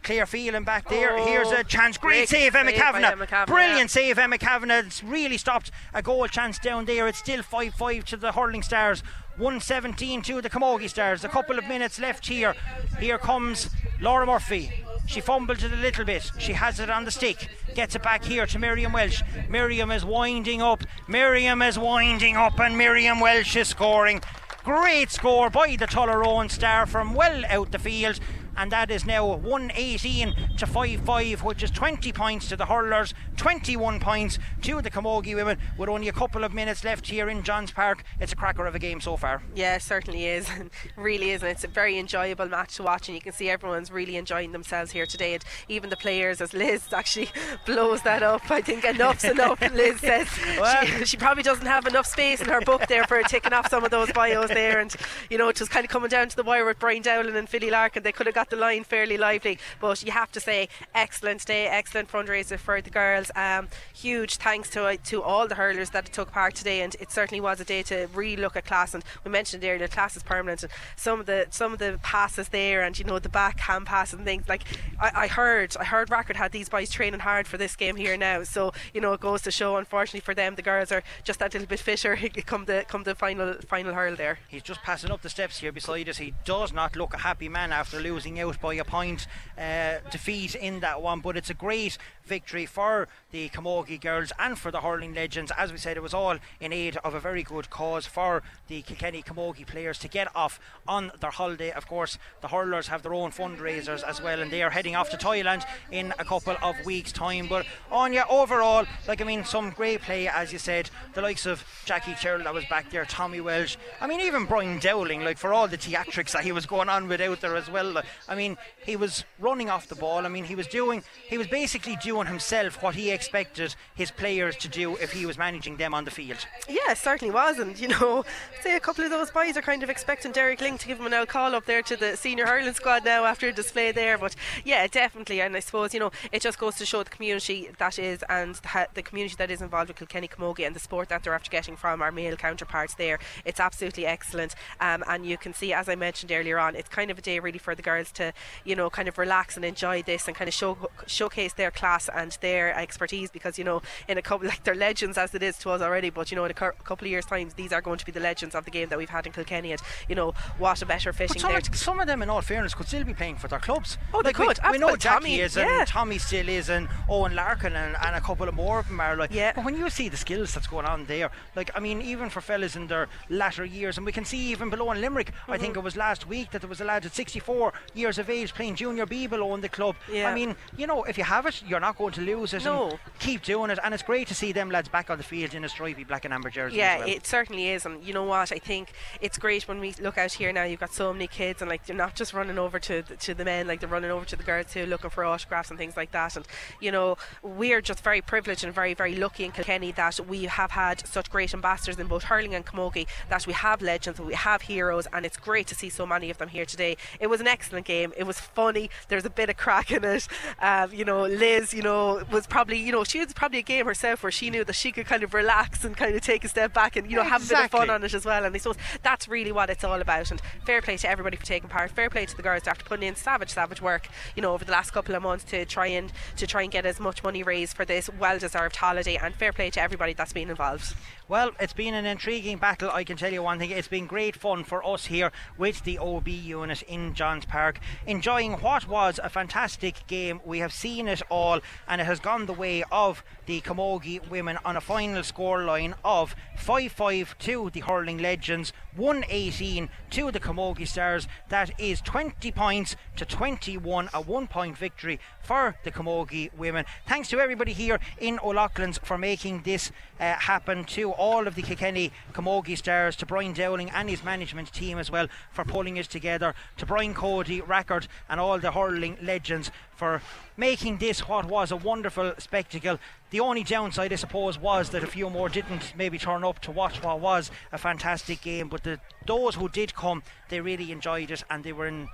Ciara Phelan back there. Oh, Here's a chance. Great save, Emma Kavanagh. Emma Kavanagh, Brilliant save, Emma Kavanagh. It's really stopped a goal chance down there. It's still 5 5 to the Hurling Stars. 117 to the Camogie Stars. A couple of minutes left here. Here comes Laura Murphy. She fumbled it a little bit. She has it on the stick. Gets it back here to Miriam Walsh. Miriam is winding up. Miriam is winding up, and Miriam Walsh is scoring. Great score by the Tullaroan Star from well out the field. And that is now 118 to 5 5, which is 20 points to the hurlers, 21 points to the Camogie women, with only a couple of minutes left here in Johns Park. It's a cracker of a game so far. Yeah, it certainly is. really is. And it's a very enjoyable match to watch. And you can see everyone's really enjoying themselves here today. And even the players, as Liz actually blows that up. I think enough's enough, Liz says. Well- she, she probably doesn't have enough space in her book there for ticking off some of those bios there. And, you know, it was kind of coming down to the wire with Brian Dowling and Philly Larkin. They could have got the line fairly lively. But you have to say, excellent day, excellent fundraiser for the girls. Um, huge thanks to to all the hurlers that took part today, and it certainly was a day to really look at class. And we mentioned earlier, class is permanent, and some of the some of the passes there, and you know the backhand passes and things. Like I, I heard, I heard Rackard had these boys training hard for this game here now. So you know it goes to show. Unfortunately for them, the girls are just that little bit fitter come the come the final final hurl there. He's just passing up the steps here beside us. He does not look a happy man after losing out by a point uh, defeat in that one, but it's a great victory for the Camogie girls and for the hurling legends. As we said, it was all in aid of a very good cause for the Kilkenny Camogie players to get off on their holiday. Of course, the hurlers have their own fundraisers as well, and they are heading off to Thailand in a couple of weeks' time. But Anya, overall, like I mean, some great play, as you said, the likes of Jackie Tyrrell that was back there, Tommy Walsh. I mean, even Brian Dowling, like for all the theatrics that he was going on with out there as well. I mean, he was running off the ball. I mean, he was doing, he was basically doing himself what he expected his players to do if he was managing them on the field. Yeah, certainly was. And, you know, say a couple of those boys are kind of expecting Derek Lyng to give him an out call up there to the senior hurling squad now after a display there. But yeah, definitely. And I suppose, you know, it just goes to show the community that is and the, the community that is involved with Kilkenny Camogie and the support that they're after getting from our male counterparts there. It's absolutely excellent. Um, and you can see, as I mentioned earlier on, it's kind of a day really for the girls to, you know, kind of relax and enjoy this and kind of show, showcase their class and their expertise because, you know, in a couple, like they're legends as it is to us already, but, you know, in a cu- couple of years' time, these are going to be the legends of the game that we've had in Kilkenny. And, you know, what a better fishing some, there. of, some of them, in all fairness, could still be playing for their clubs. Oh, they could. We, we know Jackie Tommy, is, yeah. and Tommy still is, and Eoin Larkin, and, and a couple of more of them are like. Yeah. But when you see the skills that's going on there, like, I mean, even for fellas in their latter years, and we can see even below in Limerick, I think Mm-hmm. it was last week that there was a lad at 64 years of age playing junior B below in the club. Yeah. I mean, you know, if you have it, you're not going to lose it. No. Keep doing it, and it's great to see them lads back on the field in a stripy black and amber jersey. Yeah, as well. it certainly is, and you know what? I think it's great when we look out here now. You've got so many kids, and like they're not just running over to the, to the men, like they're running over to the girls too, looking for autographs and things like that. And you know, we're just very privileged and very, very lucky in Kilkenny that we have had such great ambassadors in both hurling and camogie. That we have legends, and we have heroes, and it's great to see so many of them here today. It was an excellent game. It was funny. There's a bit of crack in it. Um, you know, Liz, you know, was probably, you know, she was probably a game herself where she knew that she could kind of relax and kind of take a step back and you know have a bit of fun on it as well. And I suppose that's really what it's all about. And fair play to everybody for taking part. Fair play to the girls after putting in savage, savage work, you know, over the last couple of months to try and to try and get as much money raised for this well-deserved holiday. And fair play to everybody that's been involved. Well, it's been an intriguing battle. I can tell you one thing. It's been great fun for us here with the OB unit in Johns Park, enjoying what was a fantastic game. We have seen it all, and it has gone the way of the Camogie women on a final scoreline of 5 5 to the Hurling Legends, 118 to the Camogie Stars. That is 20 points to 21, a one point victory for the Camogie women. Thanks to everybody here in O'Loughlin's for making this uh, to all of the Kilkenny Camogie Stars, to Brian Dowling and his management team as well for pulling it together, to Brian Cody, Rackard, and all the hurling legends for making this what was a wonderful spectacle. The only downside, I suppose, was that a few more didn't maybe turn up to watch what was a fantastic game. But the, those who did come, they really enjoyed it and they were in.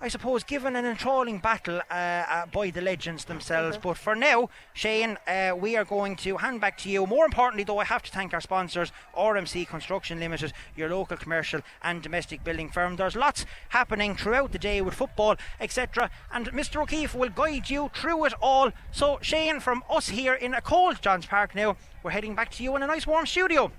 I suppose given an enthralling battle uh, uh, by the legends themselves. But for now, Shane, uh, we are going to hand back to you. More importantly, though, I have to thank our sponsors, RMC Construction Limited, your local commercial and domestic building firm. There's lots happening throughout the day with football, etc. And Mr. O'Keefe will guide you through it all. So, Shane, from us here in a cold Johns Park now, we're heading back to you in a nice warm studio.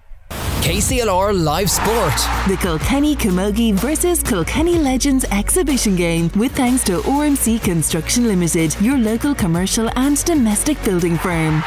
KCLR Live Sport. The Kilkenny Camogie versus Kilkenny Legends exhibition game with thanks to RMC Construction Limited, your local commercial and domestic building firm.